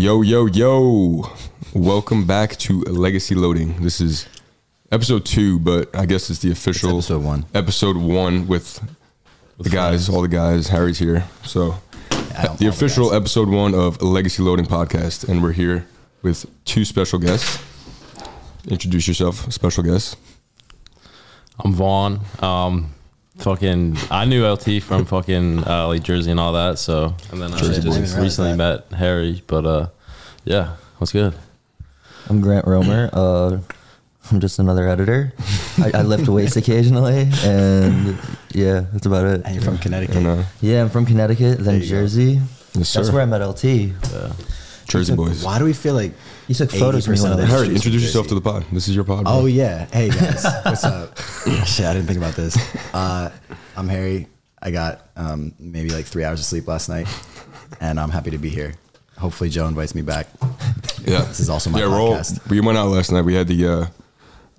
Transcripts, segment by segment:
Yo, yo, yo. Welcome back to Legacy Loading. This is episode two, but I guess it's the official episode one. Episode one with, the guys, all the guys. Harry's here. So, I don't the know the official guys. episode one of Legacy Loading podcast. And we're here with two special guests. Introduce yourself, special guest. I'm Vaughn. Um, fucking, I knew LT from fucking uh, like Jersey and all that. So, and then I Jersey just boys. I didn't recently met Harry. But uh, yeah, what's good? I'm Grant Romer. Uh, I'm just another editor. I, I lift weights occasionally, and yeah, that's about it. And you're from Connecticut. And uh, Yeah, I'm from Connecticut, then. Jersey. yes, That's where I met LT. Yeah. Jersey boys. Why do we feel like He took photos of me 80% when I of was. the- Harry, Jersey. introduce yourself to the pod. This is your pod. bro. Oh yeah. Hey guys. What's up? Shit, I didn't think about this. Uh, I'm Harry. I got um, maybe like three hours of sleep last night, and I'm happy to be here. Hopefully, Joe invites me back. Yeah, This is also my yeah, we're all- podcast. we went out last night. We had the uh,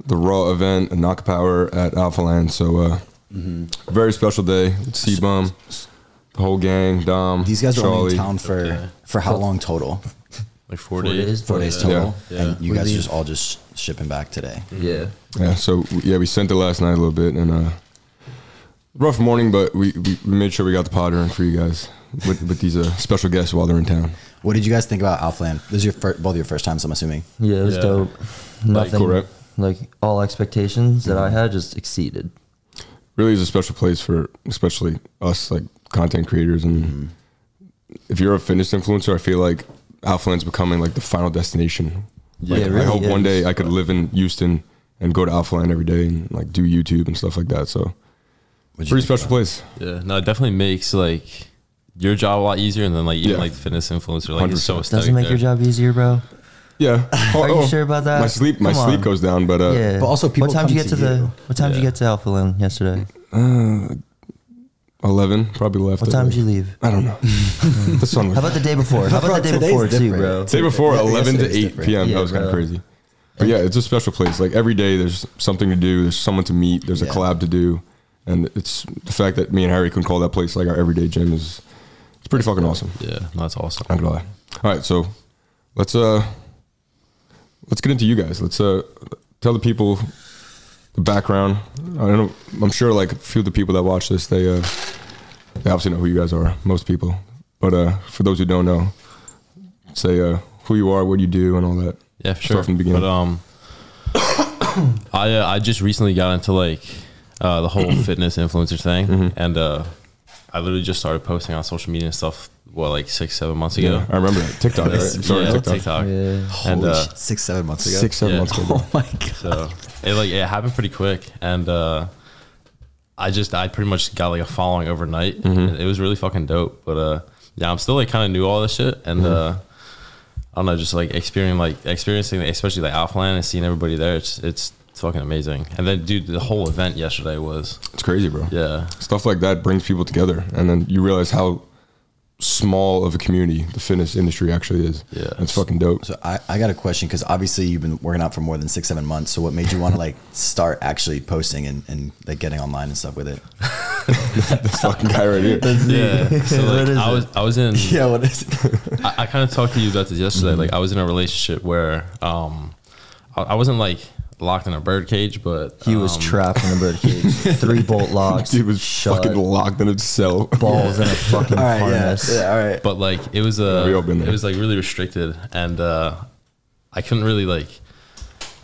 the Raw event, Knock Power at Alpha Land. So uh, Mm-hmm. very special day. C Bum, the whole gang, Dom, These guys are only Charlie. in town for Okay. for how long total? Like four, Four days. days, Four days Yeah. total. Yeah. And you We guys are leave- just all just shipping back today. Yeah. Yeah, so yeah, we sent it last night a little bit, and uh, rough morning, but we, we, we made sure we got the pod in for you guys with, with these uh, special guests while they're in town. What did you guys think about Alphaland? This is your fir- both your first times, I'm assuming. Yeah, it was Yeah. dope. Nothing. cool, right? Like all expectations that I had just exceeded. Really is a special place for especially us like content creators, and if you're a fitness influencer, I feel like Alpha Land's becoming like the final destination. Yeah, Like, it really I hope one day I could live in Houston and go to Alpha Land every day and like do YouTube and stuff like that. So What'd pretty special about place. Yeah. No, it definitely makes like your job a lot easier, and then like even Yeah. like fitness influencer, like it's so 100%. aesthetic Doesn't make there. your job easier, bro. Yeah. Are you sure about that? My sleep, my Come sleep goes down, but uh, yeah. But also people What time did you get to, to the? What time did you get to Alpha Land yesterday? Eleven probably left. What at, time like- did you leave? I don't know. the sun was How about the day before? How about the day before too, bro? Day before, Yeah, 11 to yesterday's 8 different. p.m. Yeah, that was kind of bro. crazy. But yeah, it's a special place. Like every day, there's something to do. There's someone to meet. There's a collab to do, and it's the fact that me and Harry can call that place like our everyday gym is it's pretty fucking awesome. Yeah, no, that's awesome. Not gonna lie. All right, so let's uh let's get into you guys. Let's uh tell the people the background. I don't know. I'm sure like a few of the people that watch this, they uh they obviously know who you guys are. Most people, but uh for those who don't know, say uh who you are, what you do, and all that. Yeah, for Start sure. from the beginning. But um, I uh, I just recently got into like uh, the whole fitness influencer thing, Mm-hmm. and uh, I literally just started posting on social media and stuff. What like six seven months ago? Yeah, I remember that TikTok. Right? Sorry, yeah, TikTok. TikTok. Yeah. And Holy uh, shit, six, seven months ago. Six, seven Yeah. months ago. bro. Oh my god. so it like it happened pretty quick, and uh, I just I pretty much got like a following overnight. Mm-hmm. and It was really fucking dope. But uh, yeah, I'm still like kind of new all this shit, and Mm-hmm. uh, I don't know, just like experiencing like experiencing especially like offline and seeing everybody there. It's it's fucking amazing. And then dude, the whole event yesterday was It's crazy, bro. yeah. Stuff like that brings people together, and then you realize how small of a community the fitness industry actually is. Yeah. it's fucking dope. So I, I got a question because obviously you've been working out for more than six seven months. So what made you want to like start actually posting and, and like getting online and stuff with it? this fucking guy right here. Yeah. So What like is I was I was in Yeah, what is it? I, I kind of talked to you about this yesterday. Mm-hmm. Like I was in a relationship where um I, I wasn't like locked in a bird cage, but He was um, trapped in a bird cage. Three bolt locks. He was shut, fucking locked in a cell. balls in a fucking all right, yeah, harness. yeah, all right. but like it was a we all been there. it was like really restricted and uh I couldn't really like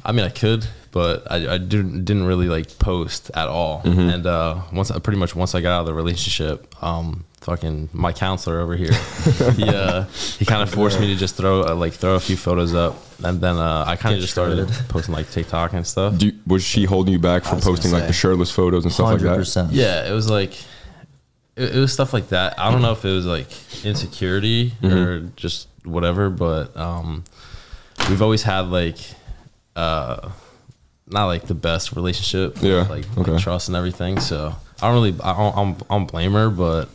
I mean I could but I, I didn't didn't really like post at all Mm-hmm. and uh once I pretty much once I got out of the relationship um fucking my counselor over here he uh he kind of forced me to just throw uh, like throw a few photos up and then uh I kind of just started shredded. posting like TikTok and stuff Do you, was she holding you back from was gonna posting like say. the shirtless photos and stuff like Hundred that? percent. Yeah, it was like it, it was stuff like that. I don't know if it was like insecurity Mm-hmm. or just whatever, but um we've always had like uh not like the best relationship, Yeah, like, okay. like trust and everything. So I don't really I don't, I'm, I don't blame her, but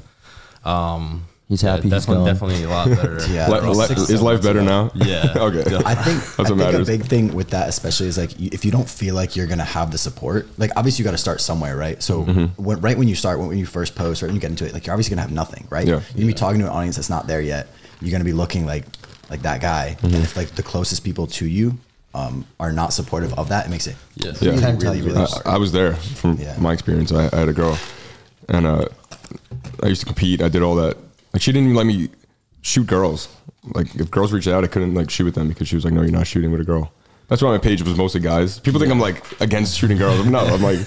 um He's yeah, happy he's definitely gone. definitely a lot better. Yeah. Li- bro, li- six, is life better now? Yeah. Okay. Yeah. I think That's I what think matters. a big thing with that, especially, is like if you don't feel like you're gonna have the support, like obviously you got to start somewhere, right? So Mm-hmm. when, right when you start, when, when you first post, right when you get into it, like you're obviously gonna have nothing, right? Yeah. You're gonna be talking to an audience that's not there yet. You're gonna be looking like like that guy. Mm-hmm. And if like the closest people to you um, are not supportive of that, it makes it Yeah. really, Yeah. really, really, I, hard. I was there from Yeah. my experience. I, I had a girl, and uh, I used to compete. I did all that. Like she didn't even let me shoot girls. Like if girls reached out, I couldn't like shoot with them because she was like, "No, you're not shooting with a girl." That's why my page was mostly guys. People think I'm like against shooting girls. I'm not. I'm like,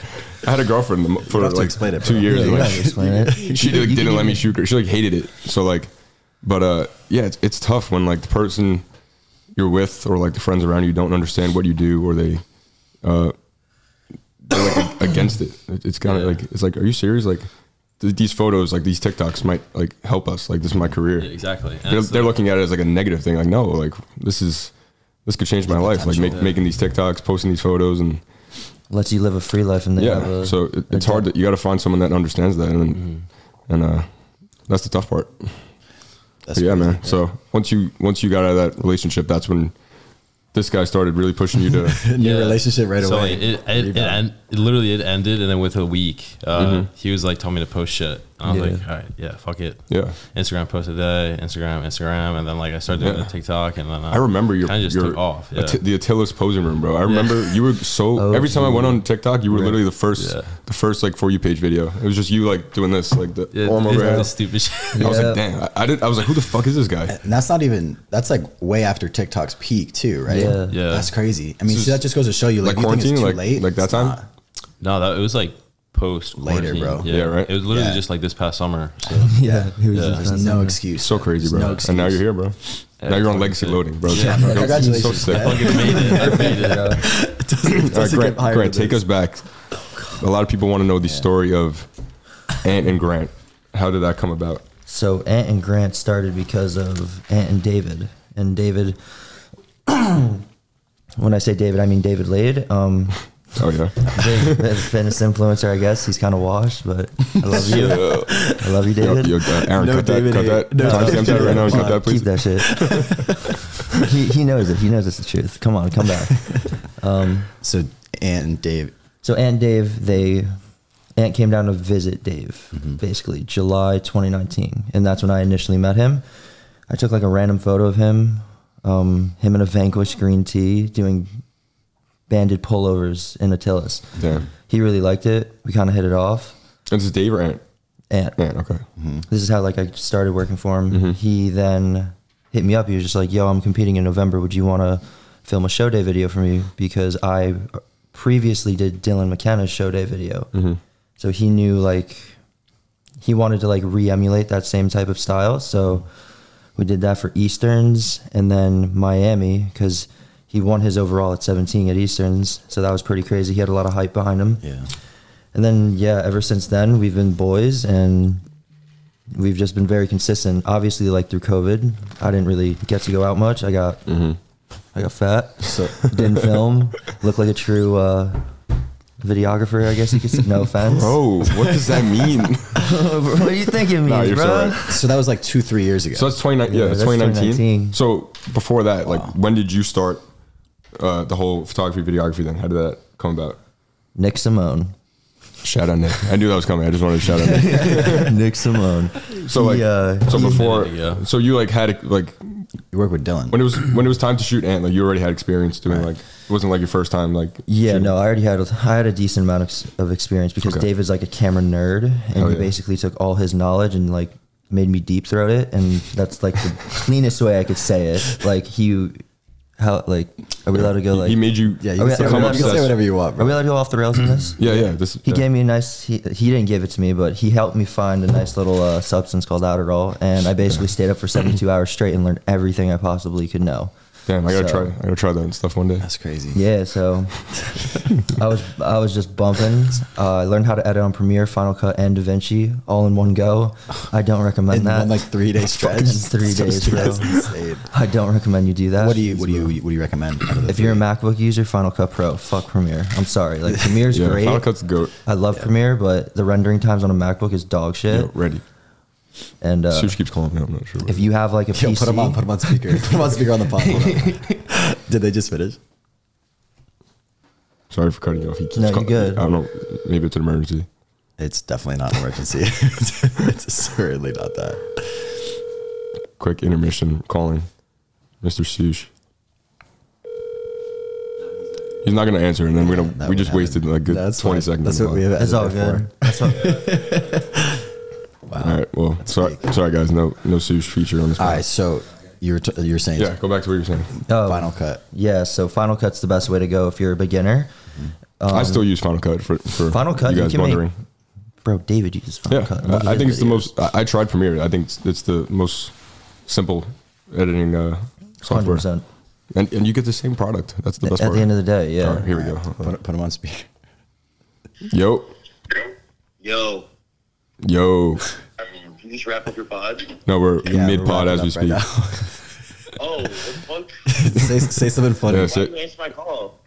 I had a girlfriend for like it, two years. Yeah, like, explain it. she like, didn't let me shoot her. She like hated it. So like, but uh, yeah, it's it's tough when like the person you're with or like the friends around you don't understand what you do or they uh they're like against it. It- It's kind of like it's like, are you serious? Like th- these photos, like these TikToks might like help us. Like this is my career. Yeah, exactly. And They're, they're the- looking at it as like a negative thing. Like no, like this is this could change my life. Like make, potential. making these TikToks, posting these photos, and Lets you live a free life and they have yeah. a, So it, a it's hard that you got to find someone that understands that, and Mm-hmm. and uh, that's the tough part. That's yeah, crazy. man. So once you once you got out of that relationship, that's when this guy started really pushing you to. New relationship right so away. Like, it, it, it, Rebound. end, it literally it ended, and then with a week, uh, Mm-hmm. he was like, "Told me to post shit." I was Yeah. like, "All right, yeah, fuck it." yeah, Instagram post a day, Instagram, Instagram, and then like I started doing Yeah. the TikTok, and then uh, I remember your kind of just your took off. Yeah. Atti- the Atilis posing room, bro. I remember you were so Oh, every time I went on TikTok, you were Right. literally the first Yeah. the first like for you page video. It was just you like doing this like the yeah, arm this- overhead. stupid shit. I was like, damn. I, I did. I was like, who the fuck is this guy? And that's not even that's like way after TikTok's peak too, right? Yeah. Yeah. That's crazy. I mean, This see, is- that just goes to show you, like, like you think it's quarantine, too like- late. like that time? not. No, that it was like post Later, bro. Yeah. Yeah, right? It was literally Yeah. just like this past summer. So yeah, he was Yeah. just There's no something. excuse. So crazy, bro. No and now excuse. you're here, bro. Yeah, now you're on legacy loading, bro. Yeah, You're congratulations, So sick. man. All fucking made it. I made it. Yeah. doesn't, right, doesn't Grant, get higher Grant than take this. us back. A lot of people want to know the story of Ant and Grant. How did that come about? So Ant and Grant started because of Ant and David. And David, when I say David, I mean David Lade. Um, Oh yeah, big big fitness influencer, I guess. He's kind of washed, but I love you. I love you, David. yo, uh, Aaron, No cut that, David cut that. No, Timestamp that right now. Cut that, please. Keep that shit. he, he knows it. He knows it's the truth. Come on, come back. Um, So Ant and Dave, So Ant and Dave, they Ant came down to visit Dave, Mm-hmm. basically July 2019, and that's when I initially met him. I took like a random photo of him, um, him in a Vanquish green tee, doing banded pullovers in Atilis. Damn. He really liked it. We kind of hit it off. And this is Dave or Ant? Ant, Ant. Okay. this is how like I started working for him. Mm-hmm. He then hit me up. He was just like, "Yo, I'm competing in November. Would you want to film a show day video for me?" Because I previously did Dylan McKenna's show day video, Mm-hmm. so he knew like he wanted to like re-emulate that same type of style. So we did that for Easterns and then Miami because he won his overall at 17 at Easterns. So that was pretty crazy. He had a lot of hype behind him. yeah, And then yeah, ever since then we've been boys and we've just been very consistent. Obviously, like through COVID, I didn't really get to go out much. I got I got fat, so didn't film, looked like a true uh, videographer. I guess you could say. No offense. Bro, what does that mean? what do you think it means, Nah, you're so bro? right. so that was like two, three years ago. So that's 2019. Yeah, Yeah, that's that's 2019. 2019. So before that, like, when did you start uh, the whole photography, videography? Then how did that come about? Nick Simone. Shout out Nick. I knew that was coming. I just wanted to shout out Nick. Nick Simone. So like, He, uh, so he- before, Yeah. so you like had a- like you work with Dylan. when it was when it was time to shoot Ant, like you already had experience doing like it wasn't like your first time like Yeah, shooting? no, I already had I had a decent amount of, of experience because Okay. David's like a camera nerd, and Hell he yeah. basically took all his knowledge and like made me deep throat it, and that's like the cleanest way I could say it. Like he, how like are we allowed to go like? he made you yeah, you Are can, we- say, are we whatever, you can say whatever you want. are we allowed to go off the rails in this? yeah yeah this He yeah. gave me a nice. He, he didn't give it to me, but he helped me find a nice little uh, substance called Adderall, and I basically stayed up for 72 hours straight and learned everything I possibly could know. Damn I gotta So- try I gotta try that and stuff one day That's crazy. Yeah, so I was I was just bumping. Uh, I learned how to edit on Premiere, Final Cut, and DaVinci all in one go. I don't recommend In that. one like three day stretch. Fucking three days, bro. Insane. I don't recommend you do that. What do you what do you what do you recommend? out of If you're a? MacBook user, Final Cut Pro, fuck Premiere. I'm sorry, like Premiere's yeah great. Final Cut's the goat I love Premiere, but the rendering times on a MacBook is dog shit. Yo, ready And uh, Sush keeps calling me I'm not sure if you have like a Yo, PC, put him on, put him on speaker. put him on speaker on the pod. On. Did they just finish? sorry for cutting you off he keeps No, you're call- good. I don't know maybe it's an emergency It's definitely not an emergency. it's certainly not that. quick intermission calling Mr. Sush. He's not gonna answer, and then we're gonna That we just happen. wasted like a good That's twenty fine. seconds. That's on what we have. It's all edited good. for. That's all, Wow. All right. Well, sorry, sorry guys. No, no Sush feature on this. All right. So you're t- you were saying Yeah. Go back to what you're saying. oh, final cut. Yeah, so Final Cut's the best way to go if you're a beginner. I still use Final Cut for for Um, Final Cut, You you guys make- wondering? Bro, David uses Final Yeah, Cut. Look at I, I think it's the most. I, I tried Premiere. I think it's, it's the most simple editing uh, software, 100%. and and you get the same product. That's the best At part. the end of the day, yeah. All right, here we go. Put, put him on speaker. Yo, Yo, yo. um, can you just wrap up your pod? No, we're Yeah, mid pod as we speak. right Oh, what the fuck? say, say something funny. Yeah, Why didn't you answer my call?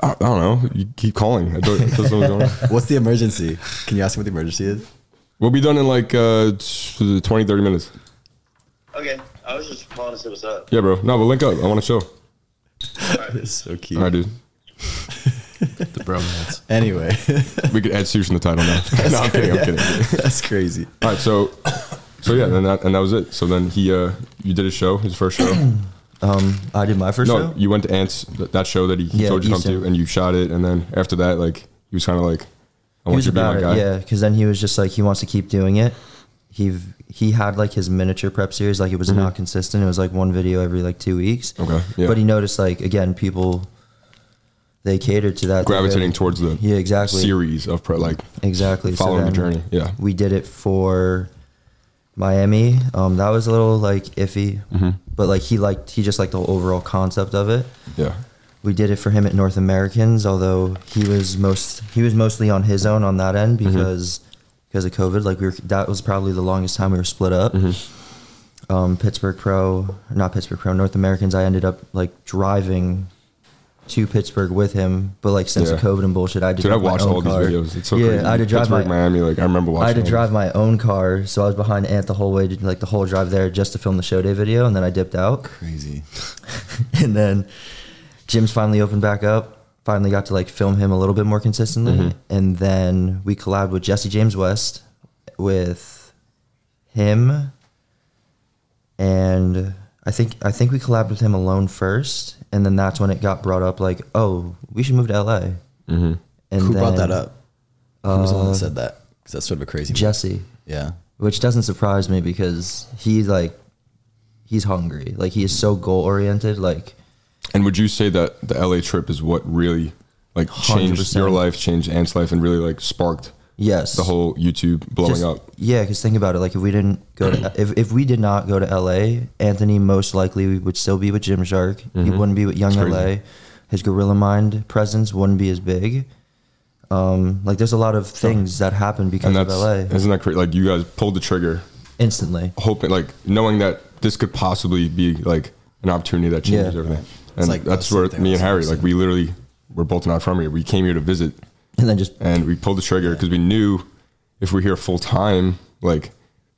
I, I don't know. You keep calling. I don't, I don't know what's going on. What's the emergency? Can you ask him what the emergency is? We'll be done in like uh, 20, 30 minutes. Okay, I was just calling to say what's up. Yeah, bro. No, we'll link up. I want to show. It's so cute. All right, dude. The bromance. Anyway, We could add Sush in the title now. no, I'm kidding. I'm kidding. that's crazy. All right, so so yeah, and that and that was it. So then he uh you did his show, his first show. Um, I did my first no, show. you went to Ants th- that show that he, he Yeah, told you to come Easton. to, and you shot it, and then after that, like he was kind of like, I he want was you to be about my it, guy. yeah. Because then he was just like he wants to keep doing it. He he had like his miniature prep series, like it was not consistent. It was like one video every like two weeks. Mm-hmm. Okay, yeah. But he noticed like again people they catered to that. Gravitating towards the Yeah, exactly. series of pre- like Exactly. So following the journey. Yeah. We did it for Miami. Um, that was a little like iffy, Mm-hmm. but like he liked he just liked the overall concept of it. Yeah. We did it for him at North Americans, although he was most he was mostly on his own on that end Mm-hmm. because because of COVID. Like we were that was probably the longest time we were split up. Mm-hmm. Um, Pittsburgh Pro, not Pittsburgh Pro, North Americans. I ended up like driving to Pittsburgh with him, but like since Yeah. COVID and bullshit, I to Dude, I watched all car. these videos. It's so yeah, crazy. I had to drive Pittsburgh, my Miami. Like I remember watching. I had to drive my own car, so I was behind Ant the whole way, like the whole drive there, just to film the show day video, and then I dipped out, Crazy. and then gyms finally opened back up. Finally got to like film him a little bit more consistently, Mm-hmm. and then we collabed with Jesse James West, with him, and I think I think we collabed with him alone first, and then that's when it got brought up like, oh, we should move to LA. Mm-hmm. And Who brought that then up? Who was the one that Uh, said that? Because that's sort of a crazy. Jesse. Yeah. which doesn't surprise me because he's like he's hungry like he is so goal oriented like And would you say that the LA trip is what really like changed 100%. your life, changed Ant's life, and really like sparked yes the whole YouTube blowing Just- up? yeah because think about it like if we didn't go to if, if we did not go to la anthony most likely would still be with Gymshark he wouldn't be with young la his gorilla mind presence wouldn't be as big um like there's a lot of things that happen because of la isn't that crazy? Like you guys pulled the trigger, instantly hoping like knowing that this could possibly be like an opportunity that changes Yeah. everything. It's And like that's where me and Harry, was like we literally, we're both not from here. We came here to visit, and then just and we pulled the trigger because we knew if we're here full time, like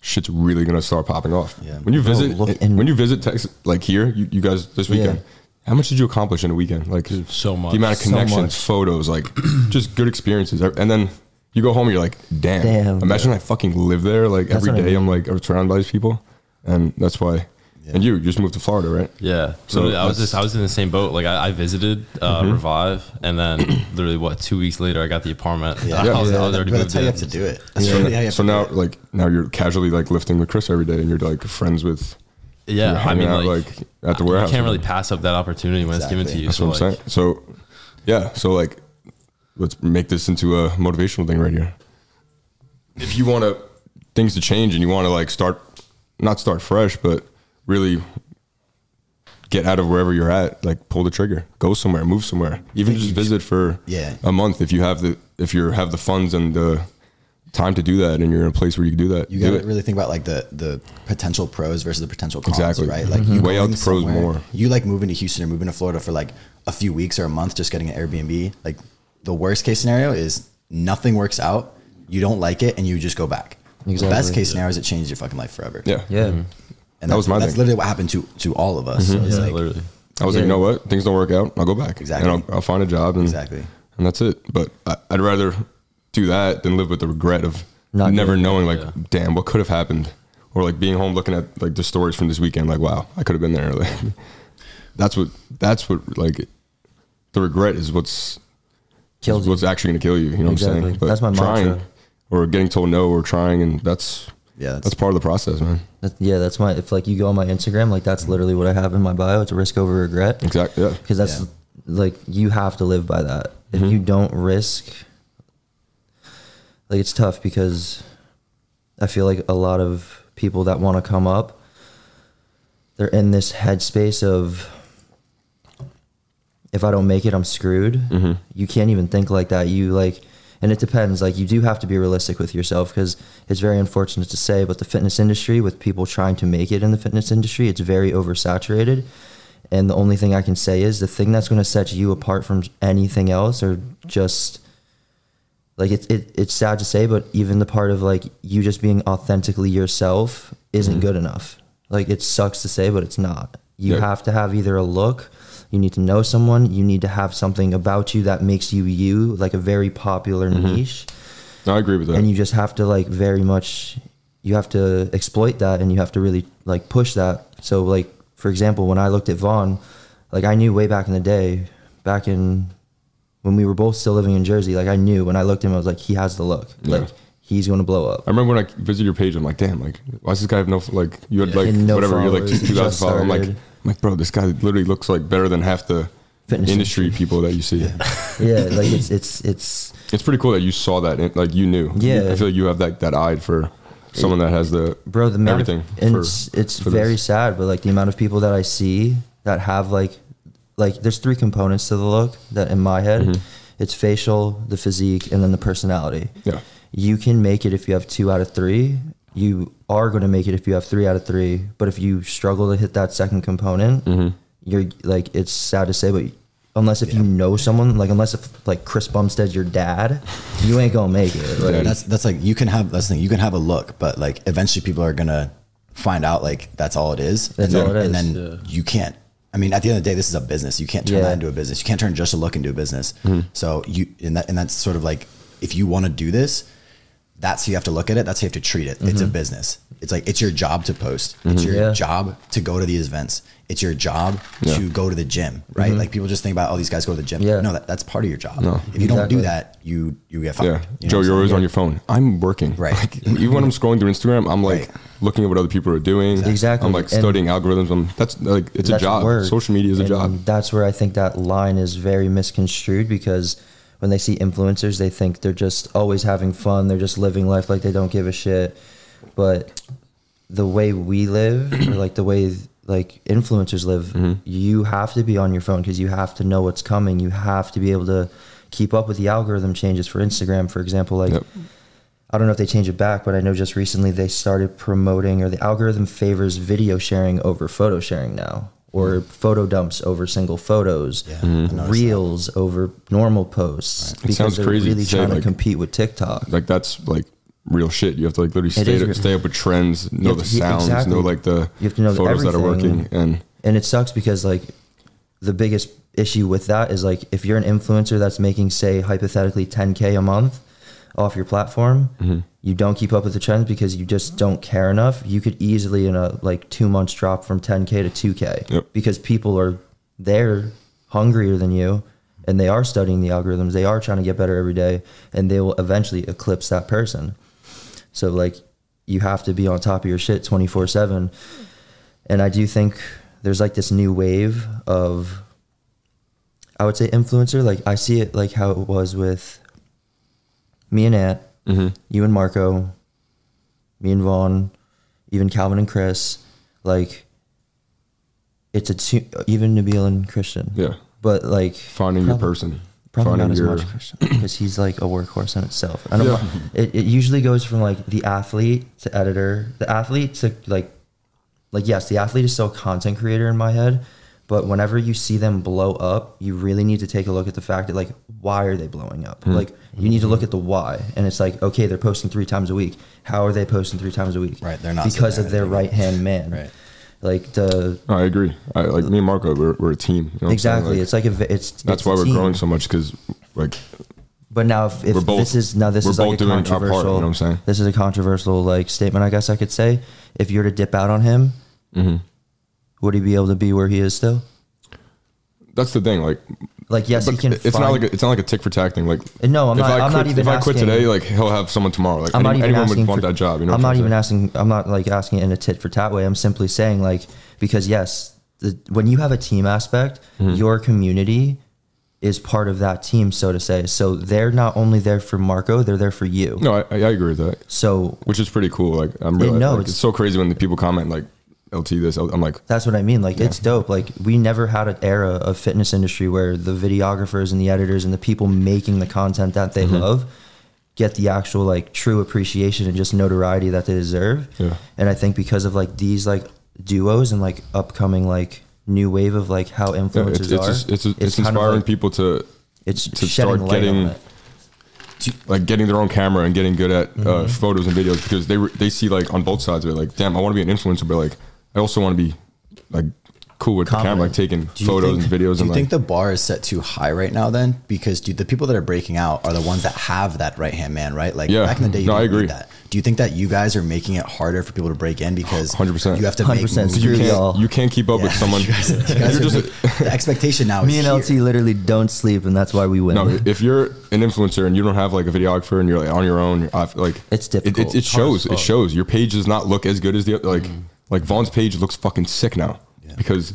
shit's really gonna start popping off. Yeah. When you Bro, visit, look it- in- when you visit Texas, like here, you, you guys this weekend, Yeah. how much did you accomplish in a weekend? Like so much. The amount of connections, much. photos, like just good experiences, and then. You go home, and you're like, damn. Damn. Imagine I fucking live there. Like That's every what I day, I'm like surrounded by these people, and that's why. And you, you just moved to Florida, right? Yeah. So So I was just I was in the same boat. Like I, I visited uh, Revive, and then literally what two weeks later I got the apartment. Yeah. I, Yeah. I was already that's moved how you have to do it. That's So, really how you have so to now, do it. like now, you're casually like lifting with Chris every day, and you're like friends with. Yeah, I mean, out, like, at the you warehouse. can't really pass up that opportunity when it's given to you. That's so what I'm like, saying. So, yeah. So like, let's make this into a motivational thing right here. If you want to things to change and you want to like start, not start fresh, but really get out of wherever you're at, like pull the trigger, go somewhere, move somewhere, even just visit for Yeah. a month if you have the if you have the funds and the time to do that, and you're in a place where you can do that. You do gotta it. really think about like the the potential pros versus the potential cons, Exactly. right? Like Mhm. you Weigh out the pros more. You like moving to Houston or moving to Florida for like a few weeks or a month, just getting an Airbnb. Like the worst case scenario is nothing works out, you don't like it, and you just go back. The best case scenario is it changes your fucking life forever. yeah, yeah and That that's, was my that's thing. literally what happened to to all of us. So mm-hmm. it's yeah, like literally. I was like, Yeah. you know what? Things don't work out. I'll go back. Exactly. And I'll, I'll find a job. And, Exactly. And that's it. But I, I'd rather do that than live with the regret of Not never doing knowing, like, yeah. damn, what could have happened? Or like being home looking at like the stories from this weekend, like, wow, I could have been there. Like, that's what that's what like the regret is what's Kills you. what's actually going to kill you. You know what I'm saying? But That's my trying mantra. or getting told no or trying, and that's Yeah, that's, that's, part of the process, man. That- yeah, that's my. If like you go on my Instagram, like that's literally what I have in my bio. It's a risk over regret. Exactly. Yeah. because that's Yeah. like you have to live by that. If Mm-hmm. you don't risk, like it's tough because I feel like a lot of people that want to come up, they're in this headspace of if I don't make it, I'm screwed. Mm-hmm. You can't even think like that. You like, and it depends. Like you do have to be realistic with yourself because it's very unfortunate to say, but the fitness industry, with people trying to make it in the fitness industry, it's very oversaturated. And the only thing I can say is the thing that's going to set you apart from anything else, or just like it's it, it's sad to say, but even the part of like you just being authentically yourself isn't Mm-hmm. good enough. Like it sucks to say, but it's not. You Yeah. have to have either a look, you need to know someone, you need to have something about you that makes you you, like a very popular Mm-hmm. niche, No, I agree with that. and you just have to like very much you have to exploit that and you have to really like push that. So like for example, when I looked at Vaughn, like I knew way back in the day, back in when we were both still living in Jersey, like I knew when I looked at him, I was like, he has the look. Yeah. Like he's going to blow up. I remember when I visited your page, I'm like, damn, like, why does this guy have no, like, you had like, no whatever, you're like 2,000 followers. I'm like, like, bro, this guy literally looks like better than half the Fitness industry people that you see. yeah, like it's it's it's It's pretty cool that you saw that, and, like, you knew. Yeah. I feel like you have that that eye for someone that has the, bro the amount everything. of, and for- it's it's for very this. sad but like the amount of people that i see that have like like there's three components to the look that in my head Mm-hmm. it's facial the physique and then the personality Yeah. you can make it if you have two out of three you are going to make it if you have three out of three but if you struggle to hit that second component Mm-hmm. you're like it's sad to say but unless if you know someone like unless if like chris bumstead's your dad you ain't gonna make it like, Yeah. that's that's like you can have that's the thing you can have a look, but like eventually people are gonna find out like that's all it is. That's and all then, And then Yeah. you can't. I mean, at the end of the day, this is a business. You can't turn Yeah. that into a business. You can't turn just a look into a business. So you and that and that's sort of like if you want to do this, that's how you have to look at it. That's how you have to treat it. It's a mm-hmm. business. It's like it's your job to post. It's mm-hmm. your Yeah. job to go to these events. It's your job Yeah. to go to the gym, right? Mm-hmm. Like people just think about, oh, these guys go to the gym. Yeah. No, that, that's part of your job. No. If you don't do that, you you get fired. Yeah. You know Joe, you're always on your phone. I'm working. Right. Like, even when I'm scrolling through Instagram, I'm like Right. looking at what other people are doing. Exactly. I'm like And- studying algorithms. I'm, that's like, it's a job. work. Social media is a And job. That's where I think that line is very misconstrued because when they see influencers, they think they're just always having fun. They're just living life like they don't give a shit. But the way we live, or like the way like influencers live, Mm-hmm. you have to be on your phone because you have to know what's coming. You have to be able to keep up with the algorithm changes for Instagram, for example. Like Yep. I don't know if they changed it back, but I know just recently they started promoting, or the algorithm favors video sharing over photo sharing now, or photo dumps over single photos, Yeah, I noticed that. reels over normal posts, It sounds they're crazy really trying to compete with TikTok. Like that's like real shit. You have to like literally stay, to, real- stay up with trends, know the to- sounds, exactly. know like the You have to know photos that are working, and and it sucks because like the biggest issue with that is like if you're an influencer that's making say hypothetically 10k a month off your platform Mm-hmm. you don't keep up with the trends because you just don't care enough. You could easily in a like two months drop from 10k to 2k Yep. because people are they're hungrier than you and they are studying the algorithms. They are trying to get better every day and they will eventually eclipse that person. So like you have to be on top of your shit 24 7 and i do think there's like this new wave of i would say influencer. Like i see it like how it was with me and Ant, mm-hmm. you and marco. Me and vaughn. Even calvin and chris. Like it's a two, even nabil and christian. Yeah, but like finding your person, Probably finding not as your much Christian because he's like a workhorse in itself. I don't. Yeah. It, it usually goes from like the athlete to editor, the athlete to like, like yes, the athlete is still a content creator in my head, but whenever you see them blow up, you really need to take a look at the fact that like why are they blowing up? Hmm. Like you need to look at the why, and it's like okay, they're posting three times a week. How are they posting three times a week? Right, they're not because of their right hand man. Right. Like the I agree. I, like me and Marco, we're, we're a team. You know what I'm saying? exactly. Like, it's like a v- it's that's it's why a we're team. growing so much because like But now, if, if both- this is now this is like both a doing our part, you know what I'm saying? this is a controversial like statement, I guess I could say. If you're to dip out on him, Mm-hmm. Would he be able to be where he is still? that's the thing. Like, Like yes, you can. it's not like a, it's not like a tick for tack thing. Like, No, I'm not- I I'm quit, not even If I quit asking- today, like he'll have someone tomorrow. Like, I'm not any- even anyone asking would want for, that job. You know, I'm what not saying? even asking. I'm not like asking it in a tit for tat way. I'm simply saying like because yes, the, when you have a team aspect, Mm-hmm. your community is part of that team, so to say. So they're not only there for Marco, they're there for you. No, I, I agree with that. So Which is pretty cool. Like, I'm really, no, like, it's- it's, so crazy when the people comment like LT this. I'm like, that's what I mean. Like it's dope. Like we never had an era of fitness industry where the videographers and the editors and the people making the content that Mm-hmm. they love get the actual like true appreciation and just notoriety that they deserve. Yeah. And I think because of like these like duos and like upcoming like new wave of like how yeah, influencers it's it's, are, just, it's, it's, kind of, inspiring like- people to It's to start getting like getting their own camera and getting good at uh, Mm-hmm. photos and videos because they re- they see like on both sides of it like damn I want to be an influencer but like I also want to be like cool with the camera like taking photos think- and videos Do and you like think the bar is set too high right now? Then because do, the people that are breaking out are the ones that have that right hand man, right? Like Yeah. back in the day, you No, I didn't need agree. that. Do you think that you guys are making it harder for people to break in because 100%. you have to make 100% moves? You can't y'all. can't keep up with someone you guys- you guys you're just make- the expectation now. Me is and here. LT literally don't sleep, and that's why we win. no if you're an influencer and you don't have like a videographer and you're like on your own you're off, like It's it, difficult. it, it Hard as shows it shows your page does not look as good as the other like mm. Like Vaughn's page looks fucking sick now because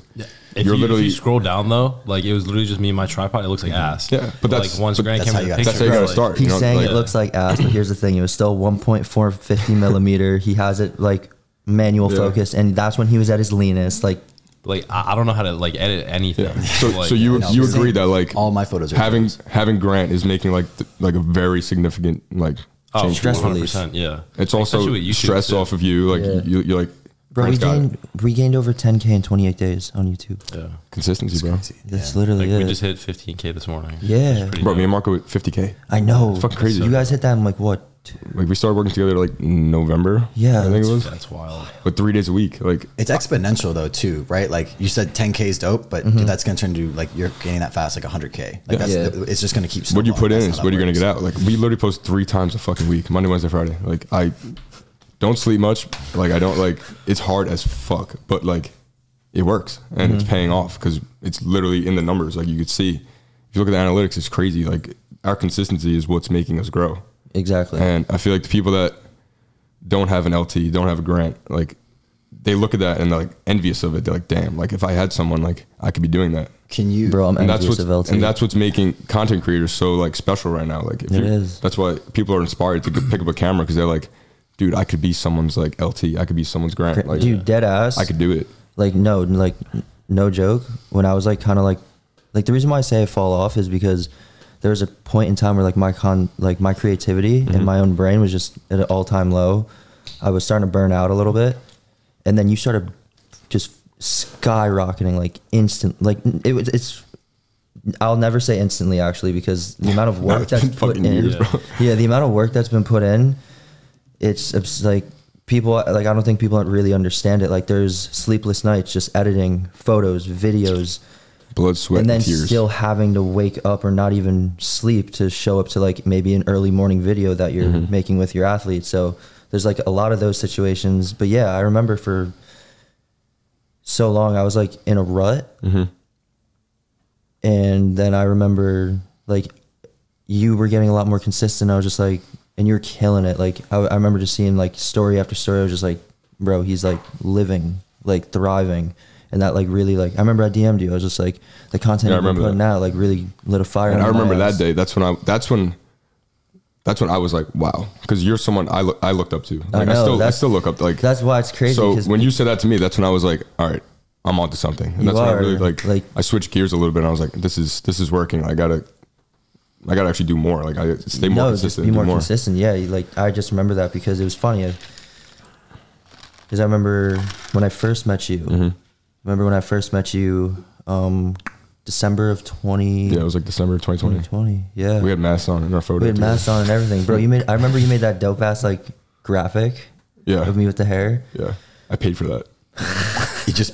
If you're you, literally if you scroll down though, like it was literally just me and my tripod. It looks like ass. Yeah, but that's- like once Grant that's came how in you the picture, that's how you gotta start. He's you know, saying like- it looks like ass, but here's the thing: it was still 1.450 millimeter. He has it like manual Yeah. focus, and that's when he was at his leanest. Like Like I, I don't know how to like edit anything. Yeah. So, Like, so you No, you agree that like All my photos are having photos. having Grant is making like th- like a very significant like oh, change. stress for you. relief. 100%, Yeah, It's also Especially with YouTube, stress too. off of you. Like Yeah. you you're like bro, we Grant's got it. gained we gained over 10k in 28 days on YouTube. Yeah, consistency, bro. That's Yeah. literally like we just hit 15k this morning. Yeah. It's pretty Bro, me dope. and Marco at 50k. I know. It's fucking crazy. You guys hit that in like what? two- Like we started working together like November. Yeah, I think it that's- was. That's wild. But three days a week. Like It's exponential though too, right? Like you said, 10k is dope, but Mm-hmm. dude, that's gonna turn into like you're gaining that fast, like 100k. Like Yeah. that's Yeah. it's just gonna keep. what you put in snowballing. is what that you're gonna get out. Like we literally post three times a fucking week, Monday, Wednesday, Friday. Like I don't sleep much. Like I don't like. It's hard as fuck, but like it works and Mm-hmm. it's paying off because it's literally in the numbers. Like you could see, if you look at the analytics, it's crazy. Like our consistency is what's making us grow. Exactly. And I feel like the people that don't have an LT, don't have a grant, like they look at that and they're like envious of it. They're like, damn, like if I had someone, like I could be doing that. Can you, Bro, I'm And that's envious what's of LT. and that's what's making content creators so like special right now. Like if It you- is. That's why people are inspired to pick up a camera because they're like, dude, I could be someone's like LT. I could be someone's grant. Like, Dude, dead ass. I could do it. like no like no joke when i was like kind of like like the reason why i say i fall off is because there was a point in time where like my con like my creativity Mm-hmm. and my own brain was just at an all-time low i was starting to burn out a little bit and then you started just skyrocketing like instant like it was it's I'll never say instantly actually because the amount of work that's put in years, yeah the amount of work that's been put in it's, it's like people like i don't think people really understand it like there's sleepless nights just editing photos videos Blood, sweat, and then and tears. still having to wake up or not even sleep to show up to like maybe an early morning video that you're Mm-hmm. making with your athlete so there's like a lot of those situations but yeah i remember for so long i was like in a rut Mm-hmm. and then i remember like you were getting a lot more consistent i was just like and you're killing it like I, I remember just seeing like story after story i was just like bro he's like living like thriving and that like really like i remember i dm'd you i was just like the content Yeah, I remember putting out like really lit a fire And I remember that day. That's when I. That's when. That's when I was like, wow, because you're someone I look I looked up to. Like, I, know, still I still look up to, like. that's why it's crazy So when you said that to me, that's when I was like, all right, I'm onto something. And that's when I are, really like, like- I switched gears a little bit. and I was like, this is this is working. I gotta. I gotta actually do more. Like I stay more no, consistent. just be more, more. consistent. Yeah, like I just remember that because it was funny. Because I remember when I first met you. Mm-hmm. Remember when I first met you, um, December of twenty. Yeah, it was like December of 2020. 2020. Yeah, We had masks on in our photo. we had too. masks on and everything, bro. You made. I remember you made that dope ass like graphic Yeah, of me with the hair. yeah. I paid for that You just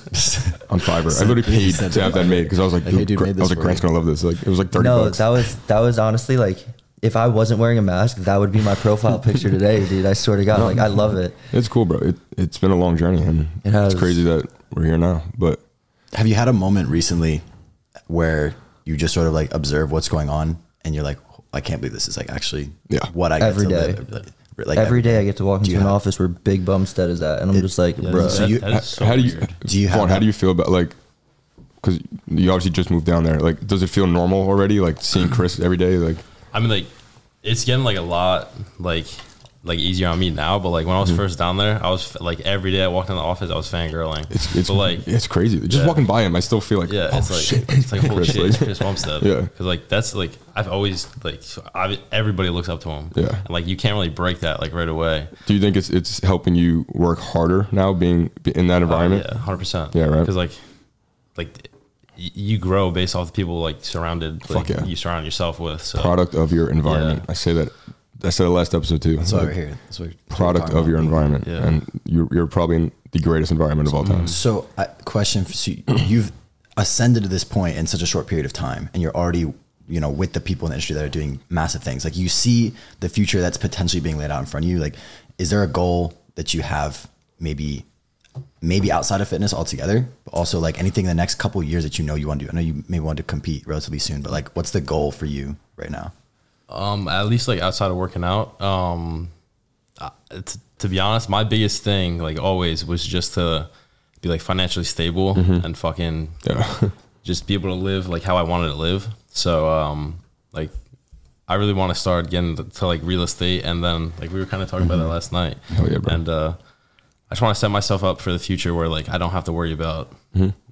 on Fiverr. I literally paid to have that Fiverr. made because I was like, Like, hey, dude, dude, Gra- made I was like, Grant's gonna love this. Like, it was like 30 No, bucks. that was that was honestly like. If I wasn't wearing a mask, that would be my profile picture today, dude. I swear to God, like I love it. It's cool, bro. It, it's been a long journey, and It has. it's crazy that we're here now. But Have you had a moment recently where you just sort of like observe what's going on and you're like, I can't believe this is like actually Yeah. what I get Every to day. live. Like, like Every day I get to walk into an have- office where Big Bumstead is at, and I'm just like, Yeah, bro. So you- that is so how do you. Do you have Vaughn, how do you feel about like because you obviously just moved down there like does it feel normal already like seeing chris every day like I mean, like, it's getting like a lot like like easier on me now. But like when I was Mm-hmm. first down there, I was like every day I walked in the office, I was fangirling. it's it's but like it's crazy just yeah. walking by him i still feel like yeah, oh, it's like shit. it's like holy shit, Chris Bumstead. Yeah. because like that's like I've always like I, everybody looks up to him. Yeah. and like you can't really break that like right away. do you think it's it's helping you work harder now being in that environment Uh, yeah, hundred percent. Yeah, right. Because like like you grow based off the people like surrounded like yeah. you surround yourself with. So product of your environment Yeah. i say that i said it last episode too That's why Like, we're here. That's what we're product talking of your environment Yeah. and you're, you're probably in the greatest environment of all time So, uh, question: for, so You've ascended to this point in such a short period of time, and you're already, you know, with the people in the industry that are doing massive things. Like you see the future that's potentially being laid out in front of you. Like, is there a goal that you have, maybe, maybe outside of fitness altogether, but also like anything in the next couple of years that you know you want to do? I know you maybe want to compete relatively soon, but like, what's the goal for you right now? Um, at least like outside of working out, um, t- to be honest, my biggest thing like always was just to be like financially stable and fucking yeah just be able to live like how I wanted to live. So um, like I really want to start getting to, like real estate, and then like we were kind of talking about that last night. Yeah, bro. And uh, I just want to set myself up for the future where like I don't have to worry about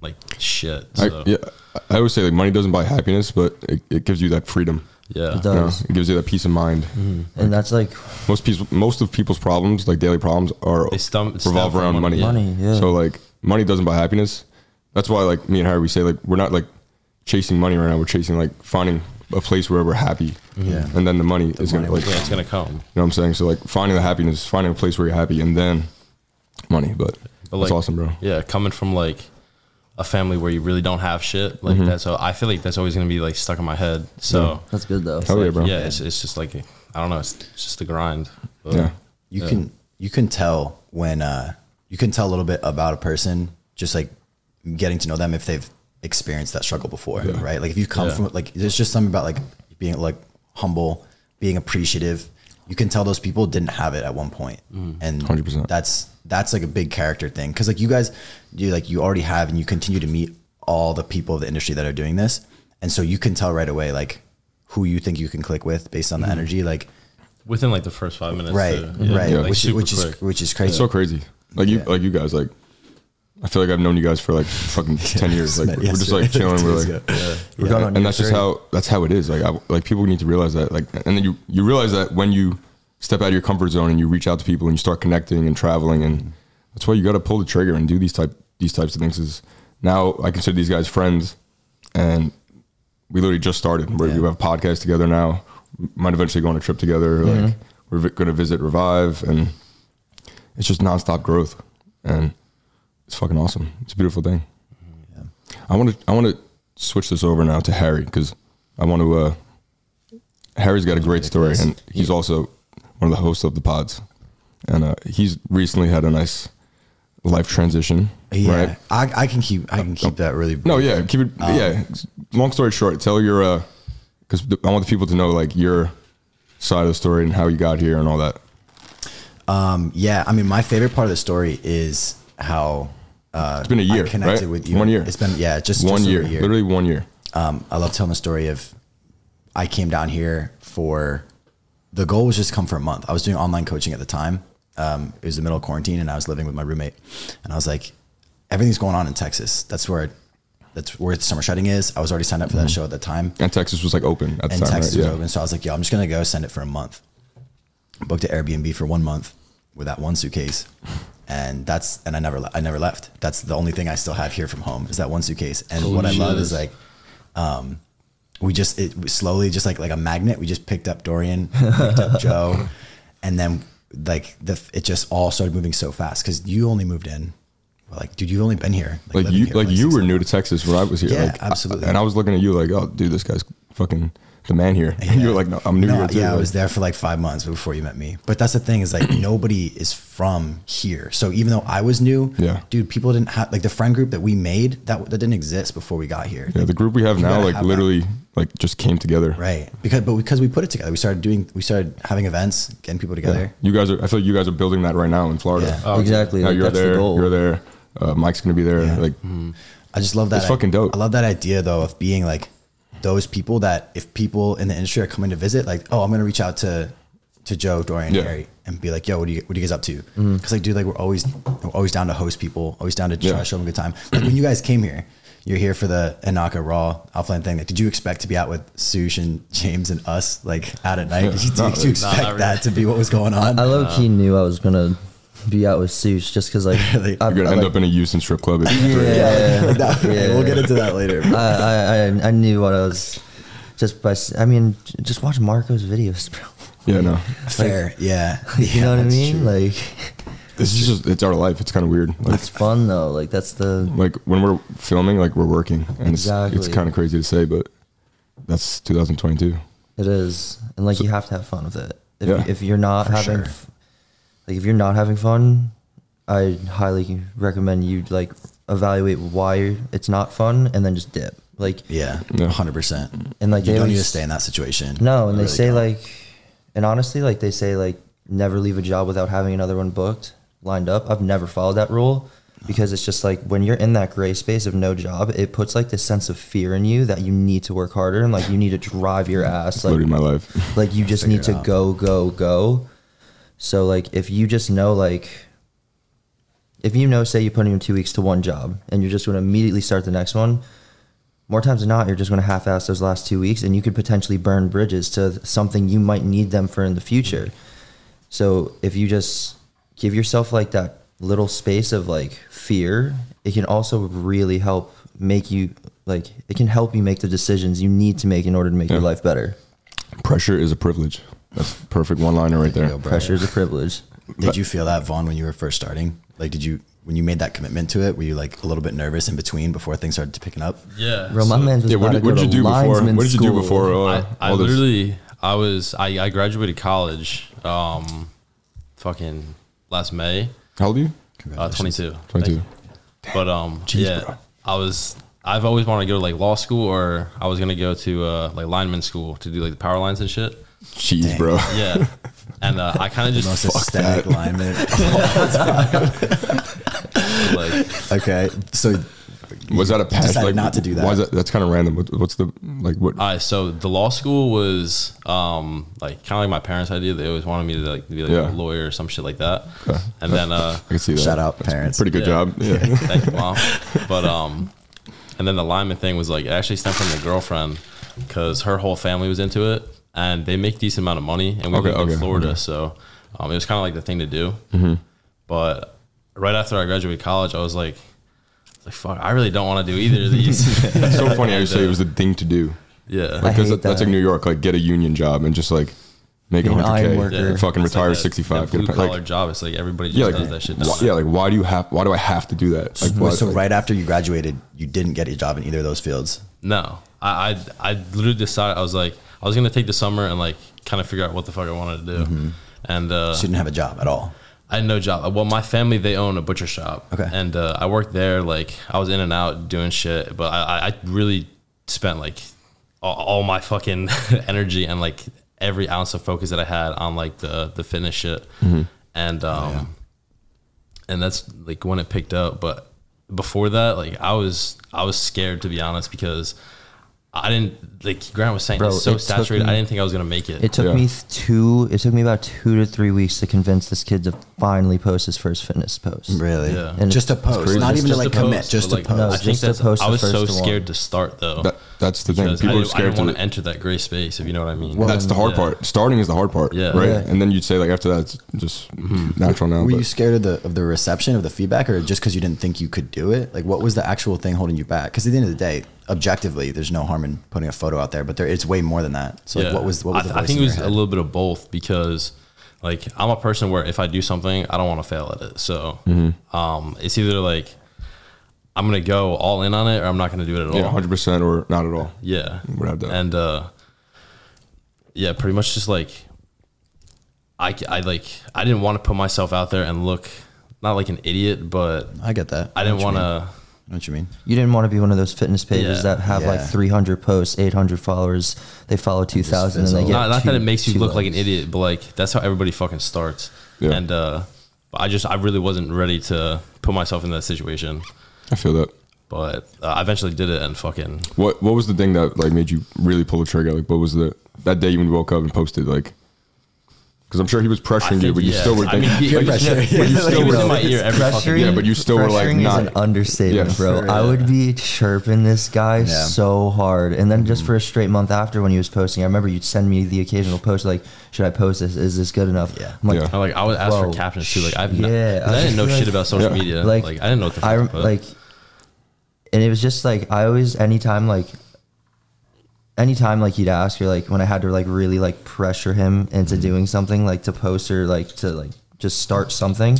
like shit. So, I, yeah i always say like money doesn't buy happiness but it, it gives you that freedom yeah. It you know? it gives you that peace of mind mm-hmm. and that's like most people most of people's problems like daily problems are They stum- revolve around money money, yeah. Money, yeah. so like money doesn't buy happiness that's why like me and harry we say like we're not like chasing money right now we're chasing like finding a place where we're happy mm-hmm. Yeah. and then the money is money gonna like Yeah, it's gonna come. You know what i'm saying so like finding the happiness finding a place where you're happy and then money but, But that's like, awesome bro Yeah, coming from like a family where you really don't have shit like Mm-hmm. that, so I feel like that's always gonna be like stuck in my head. So that's good though. Hell yeah, like, bro. yeah, it's, it's just like I don't know, it's, it's just the grind. But, yeah you can you can tell when uh you can tell a little bit about a person just like getting to know them if they've experienced that struggle before right like if you come Yeah. from like there's just something about like being like humble being appreciative you can tell those people didn't have it at one point mm. and 100%. that's that's like a big character thing because like you guys you like you already have and you continue to meet all the people of the industry that are doing this and so you can tell right away like who you think you can click with based on the mm-hmm. energy like within like the first five minutes, right too. Yeah, right Yeah. like, which, super which is which is crazy it's so crazy like you Yeah. like you guys like I feel like I've known you guys for like fucking ten years. Like we're just like chilling. Two We're like, ago. We're going on and that's just how that's how it is. Like I, like people need to realize that. Like and then you you realize that when you step out of your comfort zone and you reach out to people and you start connecting and traveling and that's why you got to pull the trigger and do these type these types of things. Is now I consider these guys friends, and we literally just started. Where Yeah. we have a podcast together now. Might eventually go on a trip together. Mm-hmm. Like we're vi- going to visit Revive, and it's just nonstop growth, and it's fucking awesome. It's a beautiful thing. I want to I want to switch this over now to Harry because I want to. Uh, Harry's got a great story, and he's also one of the hosts of the pods, and uh, he's recently had a nice life transition. Yeah, Right? I, I can keep I can keep that really. No, yeah, keep it. yeah, long story short, tell your uh, because I want the people to know like your side of the story and how you got here and all that. Um, yeah. I mean, my favorite part of the story is how uh, It's been a year, I connected right? with you. One year. It's been yeah, just one just year, year. literally one year. um, I love telling the story of I came down here for the goal was just come for a month. I was doing online coaching at the time. Um, it was the middle of quarantine, and I was living with my roommate. And I was like, everything's going on in Texas. That's where that's where summer shredding is. I was already signed up for that show at the time. And Texas was like open at the and time, Texas right? was Yeah. open. So I was like, yo, I'm just gonna go send it for a month. Booked an Airbnb for one month with that one suitcase, and that's and I never I never left. That's the only thing I still have here from home is that one suitcase. And what I love is like, um, we just it we slowly just like like a magnet. We just picked up Dorian, picked up Joe, and then like the it just all started moving so fast because you only moved in. Like, dude, you've only been here. like living you here like you were months. new to Texas when I was here. Yeah, like, I- absolutely. and I was looking at you like, oh, dude, this guy's fucking the man here. you were like, no, I'm new No, here too. yeah, I was there for like five months before you met me. But that's the thing is like nobody is from here. So even though I was new, Yeah. dude, people didn't have like the friend group that we made that that didn't exist before we got here. Yeah, the group we have now, like have that. literally, like just came together. Right. Because but because we put it together, we started doing we started having events, getting people together. You guys are. I feel like you guys are building that right now in Florida. Yeah. Oh, exactly. Yeah, like, you're that's there. the goal. You're there. Uh, Mike's gonna be there. Yeah. Like, I just love that. It's fucking dope. I love that idea though of being like those people that if people in the industry are coming to visit, like, oh, I'm gonna reach out to to Joe, Dorian, Yeah. Harry, and be like, yo, what are you what are you guys up to? Mm-hmm. Because like, dude, like we're always we're always down to host people, always down to try Yeah. to show them a good time. Like when you guys came here, you're here for the Inaka Raw offline thing. Like, did you expect to be out with Sush and James and us like out at night? Did you, did you expect not really. that to be what was going on? I low key knew I was gonna be out with Seuss just because like Really? I, you're gonna I, end like, up in a Houston strip club. At yeah, three. yeah, Like that- yeah. We'll get into that later. I, I, I I knew what I was just by s- I mean just watch Marco's videos, bro. Yeah, no. Fair, yeah. You know what I mean? true. Like This is just it's our life. It's kind of weird. Like, it's fun though. Like that's the like when we're filming, like we're working, and it's, it's kind of crazy to say, but that's 2022. it is, and like you have to have fun with it. If, Yeah. if you're not having, sure. F- like if you're not having fun, I highly recommend you like evaluate why it's not fun and then just dip. Like Yeah, Yeah. hundred percent. And, like, you they don't need to stay in that situation. No, and You they really say don't. like, and honestly, like they say like never leave a job without having another one booked, lined up. I've never followed that rule because it's just like when you're in that gray space of no job, it puts like this sense of fear in you that you need to work harder and like you need to drive your ass. Like, my life. like you just need to out. go, go, go. So like if you just know like if you know say you put in two weeks to one job and you're just going to immediately start the next one more times than not you're just going to half-ass those last two weeks and you could potentially burn bridges to something you might need them for in the future. So if you just give yourself like that little space of like fear it can also really help make you like it can help you make the decisions you need to make in order to make your life better. Pressure is a privilege. That's a perfect one liner right There you there. go, bro. pressure is a privilege Did you feel that Vaughn when you were first starting? Like, did you when you made that commitment to it? Were you like a little bit nervous in between before things started picking up? Yeah. Bro, my so- man was Yeah, what about did, to what did you do before? What did you do school. before? Uh, I, I all this? literally, I was, I, I graduated college, um, fucking last May, How old are you? uh, 22. 22. But, um, Jeez, yeah, bro. I was, I've always wanted to go to like law school or I was going to go to, uh, like lineman school to do like the power lines and shit. Jeez, Dang. bro. Yeah. and, uh, I kind of just Most just systemic alignment. like, okay, so Was that a you pass? decided not to do that. Why is that? That's kind of random. What, what's the like? What? All right, so the law school was um like kind of like my parents' idea. They always wanted me to like be like Yeah. a lawyer or some shit like that. Okay. And then uh I can see that. Shout out That's parents. Pretty good Yeah. job. Yeah. thank you, mom. But um, and then the lineman thing was like it actually stemmed from the girlfriend because her whole family was into it and they make decent amount of money and we Okay, lived in Florida, okay. so um, it was kind of like the thing to do. Mm-hmm. But right after I graduated college, I was like, like fuck, I really don't want to do either of these. It's so funny how you And, say uh, it was the thing to do. yeah. I Because hate that's like. New York. Like get a union job and just like make Be an 100k. iron and Fucking It's retire like that- 65. that get a blue collar like, job. It's like everybody just yeah, like, does that shit. why, yeah, like why do you have? Why do I have to do that? Like, why, so like, right after you graduated, you didn't get a job in either of those fields. No, I, I I literally decided I was like I was gonna take the summer and like kind of figure out what the fuck I wanted to do, and uh, So you didn't have a job at all. I had no job. Well, my family they own a butcher shop, Okay. and uh, I worked there. Like I was in and out doing shit, but I I- really spent like all, all my fucking energy and like every ounce of focus that I had on like the the fitness shit, and um, and that's like when it picked up. But before that, like I was I was scared to be honest because I didn't like Grant was saying Bro, it's so it saturated. me- I didn't think I was gonna make it. It took Yeah. me two. It took me about two to three weeks to convince this kid to finally post his first fitness post. Really? Yeah. And just to it's- it's post, crazy. not even to like to commit, post, just but, to like, post. No, I just think to that's. post I was so first one. scared to start though. that, that's the thing. People I, are scared I to. want to enter that gray space, if you know what I mean. Well, that's the hard Yeah. part. Starting is the hard part, Yeah. right? Yeah. And then you'd say like after that, it's just mm-hmm. natural now. Were you scared of the of the reception of the feedback, or just because you didn't think you could do it? Like, what was the actual thing holding you back? Because at the end of the day, objectively, there's no harm in putting a photo out there, but there it's way more than that. So, like, what was what was I, the th- I think in it was a little bit of both because, like, I'm a person where if I do something, I don't want to fail at it. So, Mm-hmm. um, it's either like I'm gonna go all in on it, or I'm not gonna do it at all. hundred percent or not at all. Yeah, Would have that. and uh, yeah, pretty much just like I, I like I didn't want to put myself out there and look not like an idiot, but I get that. I didn't want to. Mean. I know what you mean. You didn't want to be one of those fitness pages Yeah. that have like 300 posts, 800 followers. They follow 2,000 and they get Not, not that it makes you two look like an idiot, but like that's how everybody fucking starts. Yeah. And uh, I just I really wasn't ready to put myself in that situation, I feel that. but uh, I eventually did it and fucking What What was the thing that like made you really pull the trigger? Like, what was the that day you woke up and posted like? Because I'm sure he was pressuring you, but you yeah. still were I mean, he- like, pressure. but you Yeah, still he was were in my ear every fucking Pressuring- Yeah, but you still were, like, pressuring not- an understatement, Yeah. bro. For I would be chirping this guy Yeah. so hard, and then just mm-hmm. for a straight month after when he was posting, I remember you'd send me the occasional post like, "Should I post this? Is this good enough?" Yeah. I'm like, Yeah. I like I would ask Whoa. for captions too. Like I've Yeah, yeah, I I, didn't know feel shit about social Yeah. media. like, Like, I didn't know what the fuck I to rem- put. like, and it was just like I always anytime like anytime like he'd ask or like when I had to like really like pressure him into Mm-hmm. doing something like to post or like to like just start something.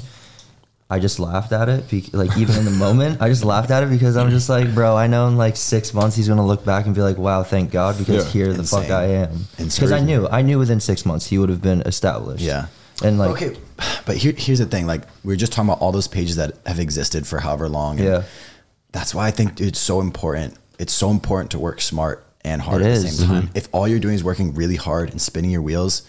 I just laughed at it, bec- like even in the moment, I just laughed at it because I'm just like, bro, I know in like six months he's gonna look back and be like, wow, thank God, because Yeah. here the fuck I am. Because I knew, I knew within six months he would have been established. Yeah. and like, okay, but here, here's the thing. Like we were just talking about all those pages that have existed for however long. and Yeah. That's why I think dude, it's so important. It's so important to work smart and hard It at is. the same time. If all you're doing is working really hard and spinning your wheels,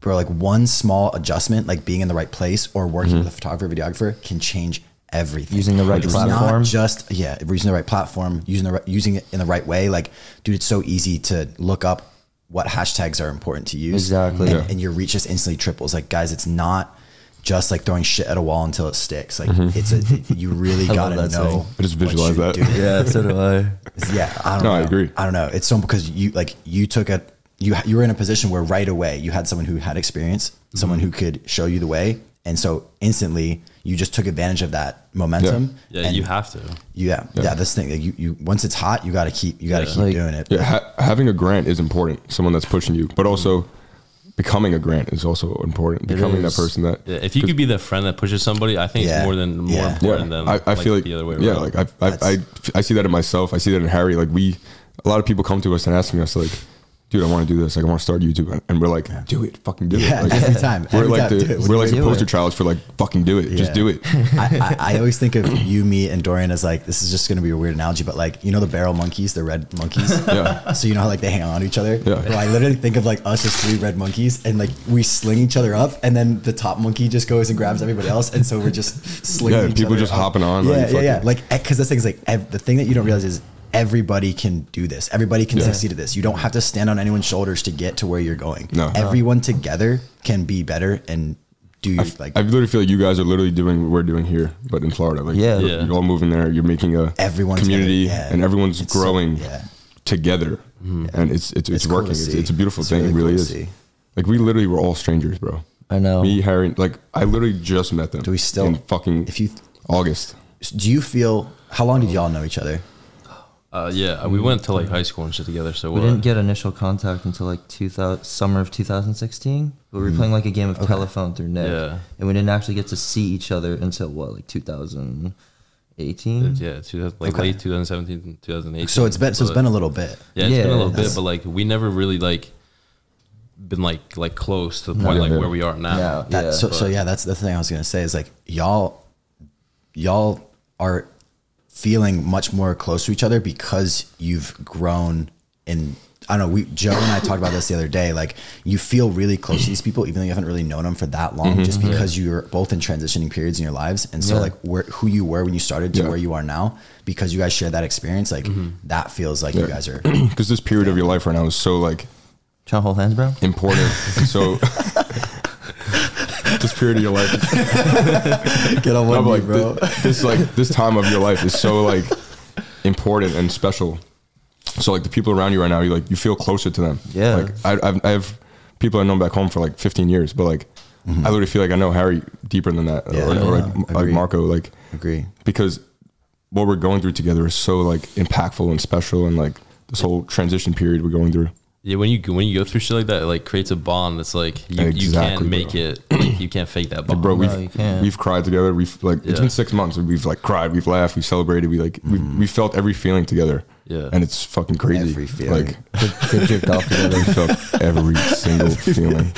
bro, like one small adjustment, like being in the right place or working mm-hmm. with a photographer, videographer, can change everything. Using the right It's platform. Not just yeah, using the right platform, using the right, using it in the right way. Like, dude, it's so easy to look up what hashtags are important to use. Exactly. And, Yeah. and your reach just instantly triples. Like, guys, it's not just like throwing shit at a wall until it sticks. Like, Mm-hmm. it's a you really gotta love know. I just visualize that. doing. yeah, so do I. Yeah, I don't No, know. I agree. I don't know. It's so because you like you took a you you were in a position where right away you had someone who had experience, someone who could show you the way, and so instantly you just took advantage of that momentum. yeah, and you have to. Yeah, yeah. This thing, like, you you once it's hot, you got to keep you got to Yeah. keep Like- doing it. Yeah, ha- having a grant is important. Someone that's pushing you, but also becoming a grant is also important. Becoming that person that Yeah, if you could be the friend that pushes somebody, I think Yeah. it's more than more Yeah. important yeah, than I, I feel like the other way Around. yeah, like I, I, I, I see that in myself. I see that in Harry. Like we, a lot of people come to us and asking us like, dude, I want to do this. Like I want to start YouTube, and we're like, do it, fucking do Yeah, it. Like, every time. We're Every like time, the we're like the poster childs for like fucking do it. Just do it. I, I, I always think of you, me, and Dorian as like this is just gonna be a weird analogy, but like you know the barrel monkeys, the red monkeys. Yeah. So you know how like they hang on to each other. Yeah. Bro, I literally think of like us as three red monkeys, and like we sling each other up, and then the top monkey just goes and grabs everybody else, and so we're just slinging. Yeah, people just up. hopping on, Yeah, like, yeah, yeah. Like eh, because this thing is like ev- the thing that you don't realize is everybody can do this. Everybody can Yeah. succeed at this. You don't have to stand on anyone's shoulders to get to where you're going. No. Everyone together can be better and do I, like I literally feel like you guys are literally doing what we're doing here, but in Florida. Like, Yeah. you're, Yeah. you're all moving there. You're making a Everyone's community, gonna- yeah. and everyone's It's so- growing yeah. together, mm-hmm. and it's it's, it's, cool working. to It's, it's a beautiful It's thing. really it really cool is. see. Like we literally were all strangers, bro. I know. Me, Harry, like I literally just met them. Do we still- in fucking if you August? do you feel how long did y'all know each other uh, yeah, uh, we went to like high school and shit together. So We what? didn't get initial contact until like 2000, summer of 2016. But we were mm-hmm. playing like a game of telephone through Nick. Yeah. And we didn't actually get to see each other until what, like 2018? Uh, yeah, 2000, like Okay. late 2017, 2018. so it's been so it's but- been a little bit yeah, it's been a little bit, but like we never really like been like like close to the point Yeah, like yeah. where we are now. Yeah. that, so, so yeah that's the thing i was gonna say is like y'all y'all are feeling much more close to each other because you've grown in I don't know. We Joe and I talked about this the other day. Like you feel really close to these people, even though you haven't really known them for that long, mm-hmm. just mm-hmm. because you're both in transitioning periods in your lives. And so, Yeah. like where who you were when you started to Yeah. where you are now, because you guys share that experience, like mm-hmm. that feels like you guys are. Because this period of your life right now is so like Trying to hold hands, bro? important and so. this period of your life, is, Get on no, but, like thi- this like this time of your life is so like important and special. So like the people around you right now, you like you feel closer to them. Yeah. Like I, I've, I have people I know back home for like 15 years, but like mm-hmm. I literally feel like I know Harry deeper than that, Yeah. or, or like, like Marco, like Agree. because what we're going through together is so like impactful and special, and like this whole transition period we're going through. Yeah, when you when you go through shit like that, it like creates a bond. That's like you, you can't make bro. it. Like, you can't fake that bond. bro, we've you can't. we've cried together. We've like it's been six months. We've like cried. We've laughed. We celebrated. We like we mm-hmm. we felt every feeling together. Yeah. and it's fucking crazy. Every feeling. Like Good, good jerked off together. we felt every single feeling.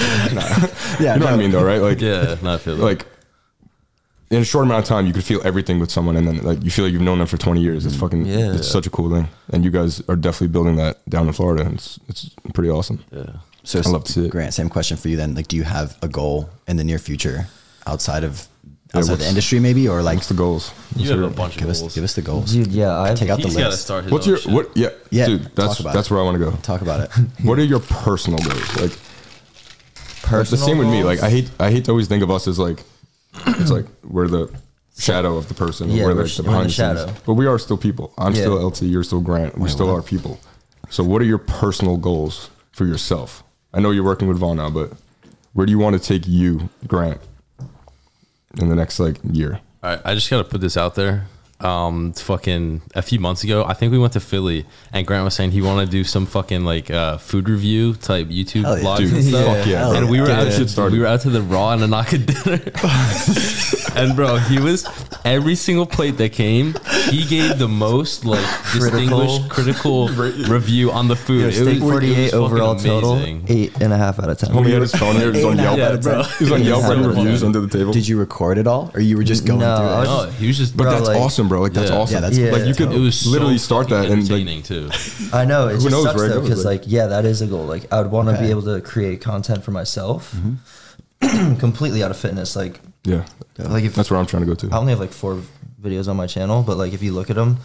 Yeah, You know what I mean, though, right? Like yeah, no, I feel like in a short amount of time, you could feel everything with someone, and then like you feel like you've known them for twenty years. It's mm. fucking Yeah. It's such a cool thing, and you guys are definitely building that down in Florida. And it's it's pretty awesome. yeah. So, I love to see it. Grant, same question for you then. Like, do you have a goal in the near future outside of Yeah, outside what's- the industry, maybe, or like What's the goals? You have hear a it. bunch of us goals. give us the goals? Dude, yeah, I Take out the He's got to list. start his What's your shit. what? Yeah, Yeah, dude. That's that's it. where I want to go. Talk about it. What are your personal goals? Like the personal same with me. Like I hate I hate to always think of us as like it's like we're the shadow of the person. Yeah, we're we're like the behind the the, scenes. shadow. But we are still people. I'm Yeah. still LT. You're still Grant. We still are people. So what are your personal goals for yourself? I know you're working with Vaughn now, but where do you want to take you, Grant, in the next like year? All right, I just got to put this out there. Um, fucking a few months ago, I think we went to Philly, and Grant was saying he wanted to do some fucking like uh, food review type YouTube Hell yeah. vlogs Dude, and stuff. fuck yeah. And we were Get out to started. we were out to the Raw and Inaka dinner, and bro, he was every single plate that came, he gave the most like distinguished critical review on the food. It Steak was- it 48 was fucking overall total, amazing. eight and a half out of ten. Homie had his phone here. He was on Eight and a Yelp. half out of ten. He was on Yelp writing reviews under the table. Did you record it all, or you were just going No, through it? No, he was just. But Bro, that's like- awesome, bro. Like that's Yeah. awesome. Yeah, that's Yeah. like you could it was literally so start that fucking and like entertaining too. I know it Who just knows sucks where it though goes, because like- like yeah, that is a goal. Like I would want to Okay. be able to create content for myself, mm-hmm. completely out of fitness. Like yeah, like if that's where I'm trying to go to. I to. only have like four videos on my channel, but like if you look at them,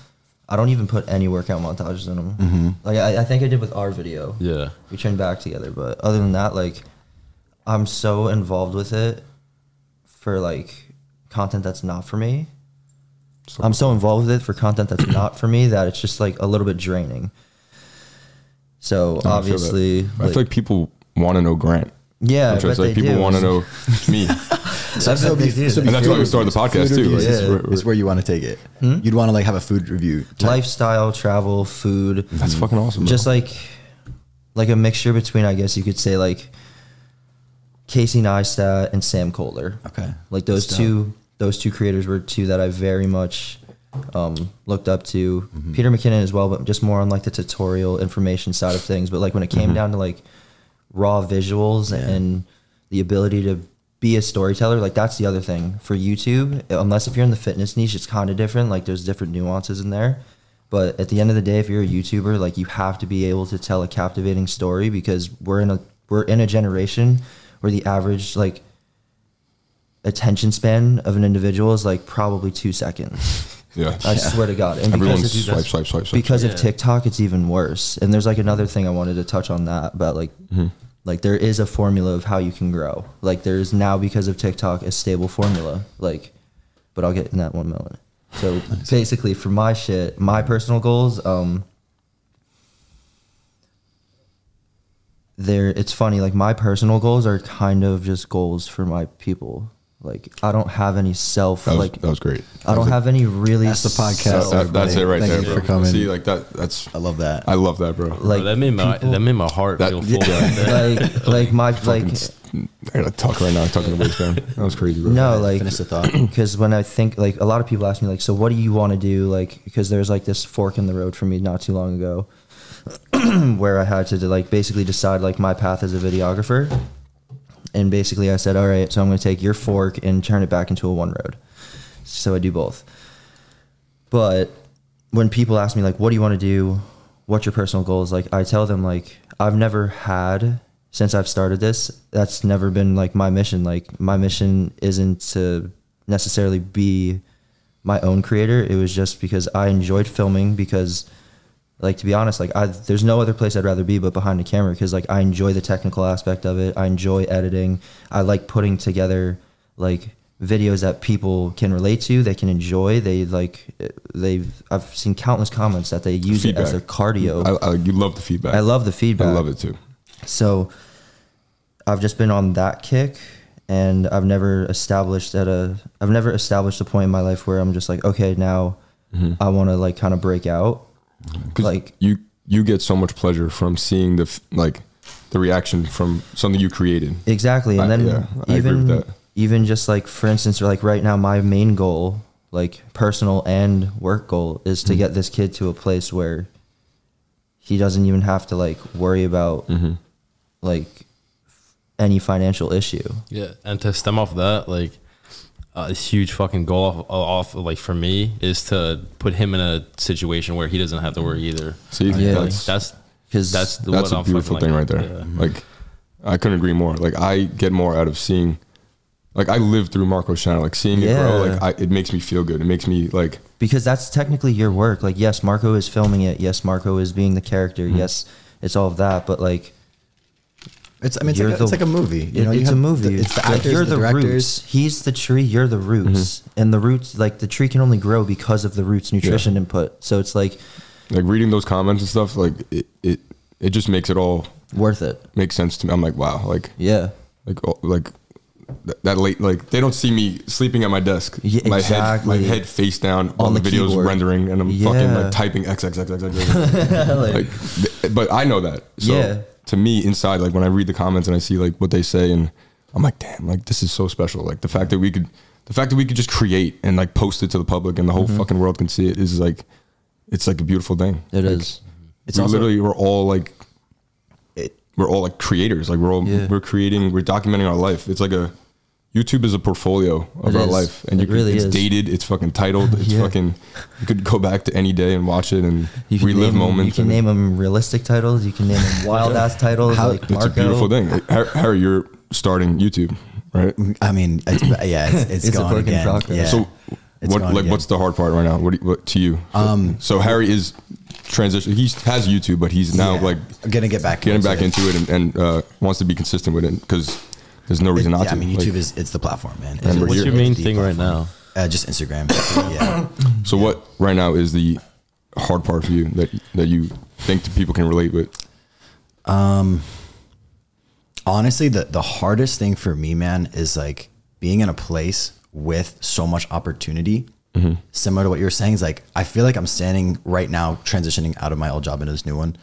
I don't even put any workout montages in them. Mm-hmm. Like I, I think I did with our video. Yeah. we turned back together, but other than that, like I'm so involved with it for like content that's not for me. So- I'm so involved with it for content that's not for me that it's just like a little bit draining. So No, I feel that. obviously, I feel like people want to know Grant. yeah, I'm trying but to say they people want to know me, That's what they do. and that's why we started the podcast Food too. reviews Like, is, Yeah. where, is where you want to take it. Hmm? You'd want to like have a food review. type- lifestyle, travel, food. that's hmm. fucking awesome. Bro. just like like a mixture between I guess you could say like Casey Neistat and Sam Kolder. Okay. Like those That's two those two creators were two that I very much um, looked up to. Mm-hmm. Peter McKinnon as well, but just more on like the tutorial information side of things. But like when it came down to like raw visuals Mm-hmm. Yeah. and the ability to be a storyteller, like that's the other thing for YouTube. Unless if you're in the fitness niche, it's kind of different. Like there's different nuances in there. But at the end of the day, if you're a YouTuber, like you have to be able to tell a captivating story because we're in a we're in a generation where the average like attention span of an individual is like probably two seconds. yeah, I swear to God. And everyone's because, of, swipe, swipe, swipe, swipe. because Yeah. of TikTok, it's even worse. And there's like another thing I wanted to touch on that about like Mm-hmm. like there is a formula of how you can grow. Like there's now because of TikTok a stable formula. Like, but I'll get in that one moment. So basically, for my shit, my personal goals, um, there it's funny like my personal goals are kind of just goals for my people like i don't have any self that was, like that was great. i don't have any really That's the podcast. self- That- that's it right Thank there, you bro. for coming. See, like that. That's I love that. I love that, bro. like Bro, that made my people- that made my heart That- feel full. yeah. right like like my like Fucking s- I gotta talk right now. Talking to waistband. That was crazy, bro. no like Finish the thought. because when i think like a lot of people ask me like so what do you want to do like because there's like this fork in the road for me not too long ago where i had to like basically decide like my path as a videographer and basically i said all right so i'm going to take your fork and turn it back into a one road. So i do both. But when people ask me like what do you want to do? What's your personal goals? Like i tell them like i've never had since i've started this that's never been like my mission. Like my mission isn't to necessarily be my own creator. It was just because i enjoyed filming because like to be honest like I, there's no other place i'd rather be but behind the camera because like i enjoy the technical aspect of it. I enjoy editing. I like putting together like videos that people can relate to they can enjoy. They like they've i've seen countless comments that they use it as their cardio. I, I, you love the feedback. I love the feedback. I love it too. so I've just been on that kick and I've never established at a I've never established a point in my life where I'm just like, okay, now mm-hmm. I want to like kind of break out. 'Cause Like- you, you get so much pleasure from seeing the like the reaction from something you created. Exactly, and I- then yeah, I agree with even even just like for instance, like right now, my main goal, like personal and work goal, is Mm-hmm. to get this kid to a place where he doesn't even have to like worry about Mm-hmm. like any financial issue. Yeah, and to stem off that, like a huge fucking goal off, off like for me is to put him in a situation where he doesn't have to worry either. See, Yeah. That's that's Because that's the, that's what a I'm beautiful thing like- right there. yeah. Like, I couldn't agree more. Like, I get more out of seeing. Like, I lived through Marco's channel. Like, seeing it grow. Like, I, it makes me feel good. It makes me like. because that's technically your work. Like, yes, Marco is filming it. Yes, Marco is being the character. Mm-hmm. Yes, it's all of that. But like, It's I mean it's You're like, a, it's like a movie. You know, it- you it's a movie. The, it's the actors, you're the, the, directors. roots. He's the tree. You're the roots, and the roots, like the tree, can only grow because of the roots nutrition input. So it's like like reading those comments and stuff like it it, it just makes it all worth it. make sense to me i'm like wow like Yeah, like oh, like that late like they don't see me sleeping at my desk Yeah, my head my head face down On on the, the videos keyboard. rendering and i'm fucking like typing x x x x x, X. like th- but i know that so Yeah. To me inside like when i read the comments and i see like what they say and i'm like damn like this is so special like the fact that we could the fact that we could just create and like post it to the public and the whole fucking world can see it is like it's like a beautiful thing Mm-hmm. It like, is. It's we also- literally we're all like It, we're all like creators like we're all Yeah. we're creating we're documenting our life it's like a youtube is a portfolio of It our is. life and you It can, really it's is. dated it's fucking titled it's Yeah. fucking you could go back to any day and watch it and You can relive name 'em- moments You can and name them realistic titles. You can name them wild ass titles How- like it's Marco. a beautiful thing harry you're starting youtube right I mean, it's, yeah, it's, it's, It's a going work again. progress. Yeah. so It's what like again. what's the hard part right now what, do you, what to you Um, so harry is transition he has youtube but he's now Yeah. like gonna get back getting into back it. into it and, and uh, wants to be consistent with it because there's no reason It- not yeah, to I mean, Like, YouTube is it's the platform, man. And we're What's your main It's the thing right now? Uh, just Instagram. yeah. So what right now is the hard part for you that that you think that people can relate with? Um, honestly the the hardest thing for me man is like being in a place with so much opportunity similar to what you were saying is like i feel like i'm standing right now transitioning out of my old job into this new one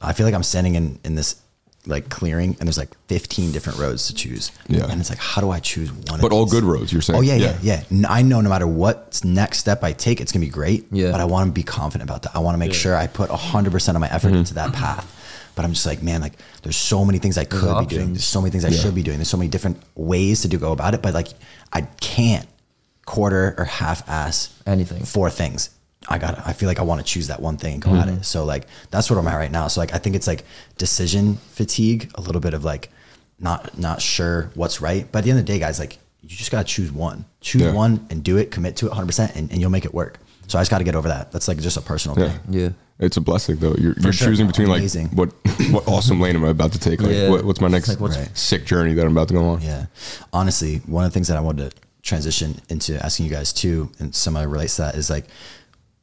i feel like i'm standing in in this like clearing and there's like 15 different roads to choose Yeah. and it's like how do i choose one But of all these? good roads, you're saying? Oh yeah, yeah, yeah. I know no matter what next step I take, it's gonna be great. Yeah. But I want to be confident about that. I want to make sure I put hundred percent of my effort mm-hmm. into that path. But I'm just like, man, like there's so many things I could be doing. There's so many things I should be doing. There's so many different ways to do go about it. But like, I can't quarter or half ass Anything. four things. I got. I feel like I want to choose that one thing and go at Mm-hmm. it. So like that's what I'm at right now. So like I think it's like decision fatigue, a little bit of like not not sure what's right. But at the end of the day, guys, like you just gotta choose one. Choose Yeah. one and do it. Commit to it 100, percent and, and you'll make it work. So I just got to get over that. That's like just a personal Yeah. thing. Yeah. It's a blessing though. You're, you're sure. choosing between Amazing. like what what awesome lane am I about to take? Like Yeah. what, what's my next Like, what's- Right. sick journey that I'm about to go on? Yeah. Honestly, one of the things that I wanted to transition into asking you guys too, and similar relates to that is like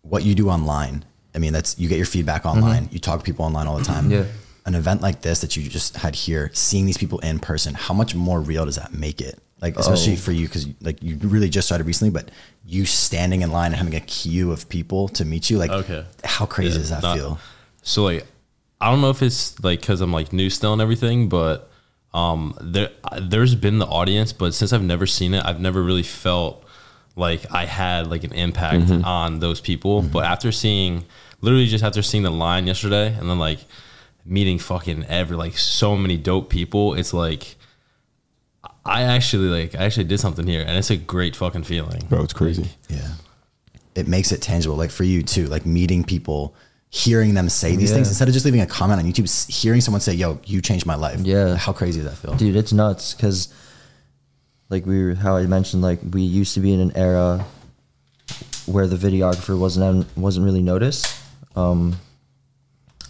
what you do online. I mean, that's you get your feedback online. You talk to people online all the time. Yeah. An event like this that you just had here, seeing these people in person, how much more real does that make it? Like, especially Oh. for you, because like you really just started recently, but you standing in line and having a queue of people to meet you, like, Okay. how crazy Yeah, does that not- feel? So like, I don't know if it's like because I'm like new still and everything, but um, there there's been the audience, but since I've never seen it, I've never really felt like I had like an impact mm-hmm. on those people. Mm-hmm. But after seeing, literally just after seeing the line yesterday, and then like meeting fucking every like so many dope people, it's like. I actually like I actually did something here and it's a great fucking feeling. Bro, it's crazy. Yeah. It makes it tangible, like for you too, like meeting people, hearing them say these Yeah. things instead of just leaving a comment on YouTube, hearing someone say, "Yo, you changed my life." Yeah. how crazy does that feel? dude it's nuts because like we were how i mentioned like we used to be in an era where the videographer wasn't wasn't really noticed um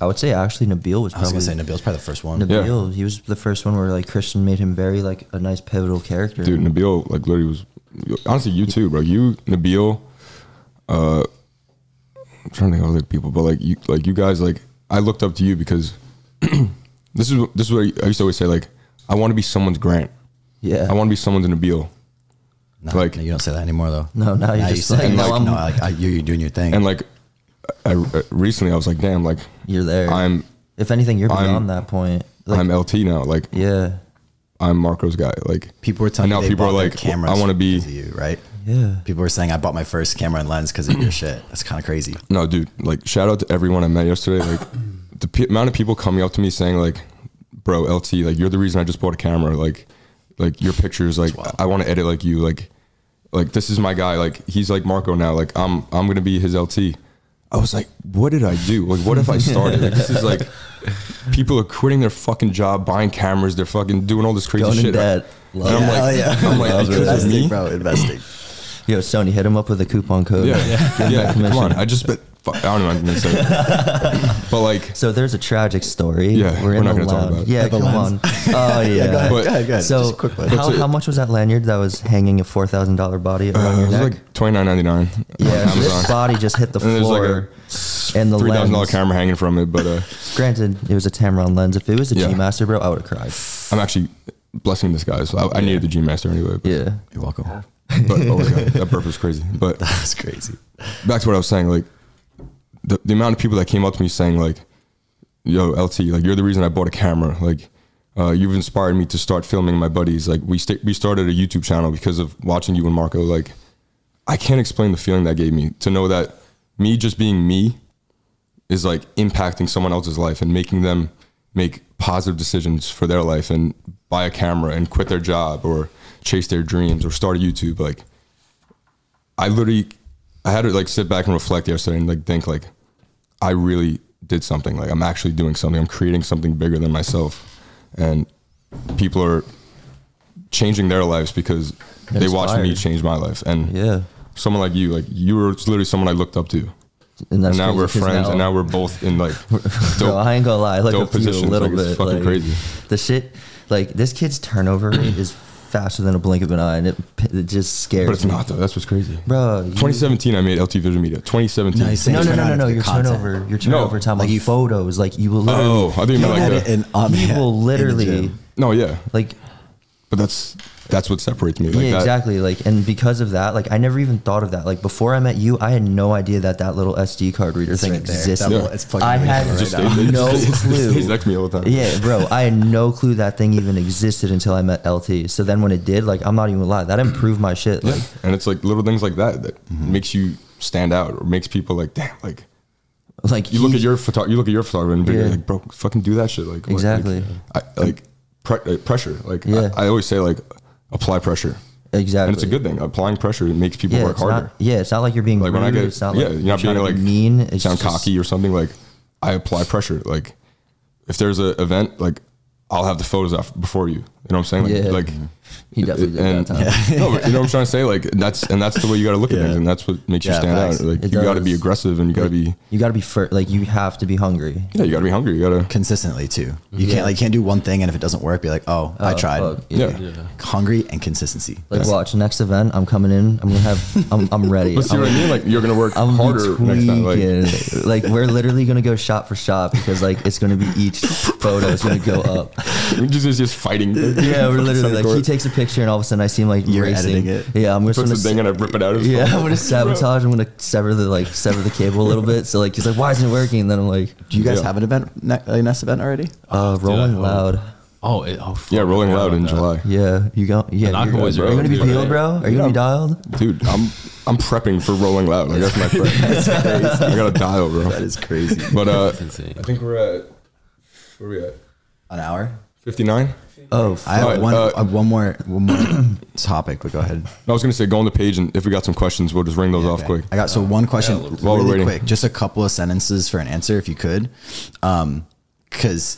i would say actually nabil was I was probably gonna say Nabil's probably the first one. nabil he was the first one where like christian made him very like a nice pivotal character Dude, Nabil like literally was honestly you too, bro. You, Nabil, uh I'm trying to think of other people, but like you like you guys like I looked up to you because this is this is what I used to always say, like, I want to be someone's grant. Yeah I want to be someone's Nabil. No, like- no, you don't say that anymore though. No, now you're just say like, no, like, I'm- no, like I, you're, you're doing your thing. And like, I, I recently I was like, damn, like you're there. I'm if anything, you're I'm- beyond that point. Like, I'm LT now. Like yeah, I'm Marco's guy. Like People were telling me now they people are bought their like, cameras I wanna be- you, right? yeah. People were saying I bought my first camera and lens because of your shit. That's kind of crazy. No, dude. Like, shout out to everyone I met yesterday. Like, the p- amount of people coming up to me saying like, "Bro, LT, like, you're the reason I just bought a camera. Like, like your pictures. Like, I want to edit like you. Like, like this is my guy. Like, he's like Marco now. Like, I'm I'm gonna be his LT." I was like, "What did I do? Like, what if I started? Like, this is like." People are quitting their fucking job, buying cameras. They're fucking doing all this crazy Going shit. debt. And I'm like, I'm like, Love it. because of investing, me, bro. Investing. Yo, Sony, hit him up with a coupon code. Yeah, him yeah. Come on, I just spent. Fuck, I don't know what I'm gonna say. but like, So there's a tragic story. Yeah, we're in not gonna talk about it. Yeah, The come on. lens. Oh yeah. go ahead, But- go ahead, go ahead. So Just quick how, But how much was that lanyard that was hanging a four thousand dollar body around uh, it your was neck? like twenty nine ninety nine. yeah, so Amazon. this body just hit the And there's like floor, a and the three thousand dollar lens. camera hanging from it. But uh, Granted, it was a Tamron lens. If it was a Yeah. Master, bro, I would have cried. I'm actually blessing this guy. So I, I needed the G Master anyway. But, Yeah. You're welcome. but oh my god, that burp was crazy. But That's crazy. back to what I was saying, like the, the amount of people that came up to me saying like, "Yo, LT, like you're the reason I bought a camera. Like, uh, you've inspired me to start filming my buddies. Like, we sta we started a YouTube channel because of watching you and Marco. Like, I can't explain the feeling that gave me to know that me just being me is like impacting someone else's life and making them make positive decisions for their life and buy a camera and quit their job or chase their dreams or start a YouTube. Like, I literally, I had to like sit back and reflect yesterday and like think like, I really did something. Like I'm actually doing something. I'm creating something bigger than myself, and people are changing their lives because they watched me change my life. And Yeah. someone like you, like you were literally someone I looked up to, And, that's and now we're friends, and now we're both in like Bro. I ain't gonna lie. I look up to you a little like, it's bit. fucking like, crazy. The shit, like this kid's turnover rate is faster than a blink of an eye, and it, it just scares But it's me. not though. That's what's crazy. bro. you- 2017, I made LT Visual Media. 2017. No, No, no, no, no, no. Your content. turnover, your turnover time like on you- photos, like you will literally, oh, I think you You meant like edit the, in, um, he yeah, will literally, no, yeah. like, But that's that's what separates me. Like yeah, that, exactly. Like, and because of that, like, I never even thought of that. Like, before I met you, I had no idea that that little SD card reader thing right there. existed. That Yeah. it's plugged I had camera Just right no just- just- clue. He's next to me all the time. Yeah, bro, I had no clue that thing even existed until I met LT. So then when it did, like, I'm not even gonna lie, that improved my shit. Like, and it's like little things like that that makes you stand out or makes people like damn like like you look at your photo you look at your photographer and you're Yeah. like bro fucking do that shit like Exactly. like, I, like pre- uh, pressure like Yeah. I, I always say like apply pressure. Exactly, and it's a good thing. Applying pressure it makes people Yeah, work harder not, yeah, it's not like you're being like rude. when I get it's not yeah like you're not being like be mean. It's sound just, cocky or something like I apply pressure. Like if there's an event like I'll have the photos off before you you know what I'm saying like, Yeah. like He definitely did and that time. no, but you know what I'm trying to say. Like that's and that's the way you got to look at Yeah. things, and that's what makes you stand facts. out. Like It you got to be aggressive, and you got to be You got to be fir- like you have to be hungry. yeah, you got to be hungry. You got to consistently too. You Yeah. can't like you can't do one thing and if it doesn't work, be like, oh, I Oh, tried. fuck, yeah. Hungry and consistency. Like That's- watch next event. I'm coming in. I'm gonna have. I'm, I'm ready. But see I'm, what I mean? Like you're gonna work I'm harder next time. Like. Like, we're literally gonna go shot for shot because like it's gonna be each photo is gonna go up. we're just just, just fighting. Yeah, we're literally like he takes a picture and all of a sudden I see him like You're racing. editing it. Yeah, I'm just puts gonna the thing and I rip it out. Of his yeah, phone. I'm gonna sabotage. I'm gonna sever the like sever the cable a little bit. So like he's like, why isn't it working? And then I'm like, Do you guys Yeah. have an event ne- a next event already? uh, rolling I- loud. Oh, it, oh fuck, Yeah, Rolling I forgot Loud in about that. July. Yeah, you go. Yeah, Knock you're, Boys are are you gonna be doing peeled, bro? Are you gonna be dialed? Dude, I'm I'm prepping for Rolling Loud. Like that's my prep. I got a dial, bro. That is crazy. But uh, That's insane. I think we're at where are we at? An hour? 59. Oh, I have Alright, one, uh, uh, one more one more topic, but go ahead. I was gonna say go on the page and if we got some questions, we'll just ring those off Okay. quick. I got so one question While we're really waiting. quick, just a couple of sentences for an answer if you could. Um cuz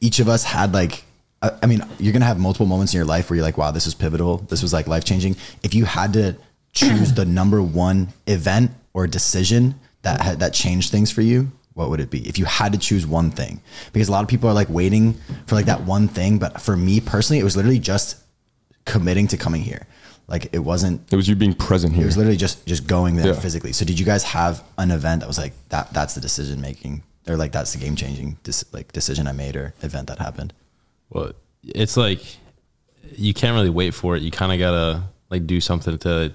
each of us had like I I mean, you're going to have multiple moments in your life where you're like, wow, this was pivotal. This was like life-changing. If you had to choose the number one event or decision that had, that changed things for you, what would it be? If you had to choose one thing. Because a lot of people are like waiting for like that one thing, but for me personally, it was literally just committing to coming here. Like it wasn't It was you being present here. it was literally just just going there Yeah. physically. So did you guys have an event that was like that? That's the decision making, or like that's the game changing like decision I made or event that happened. Well, it's like you can't really wait for it. You kind of gotta like do something to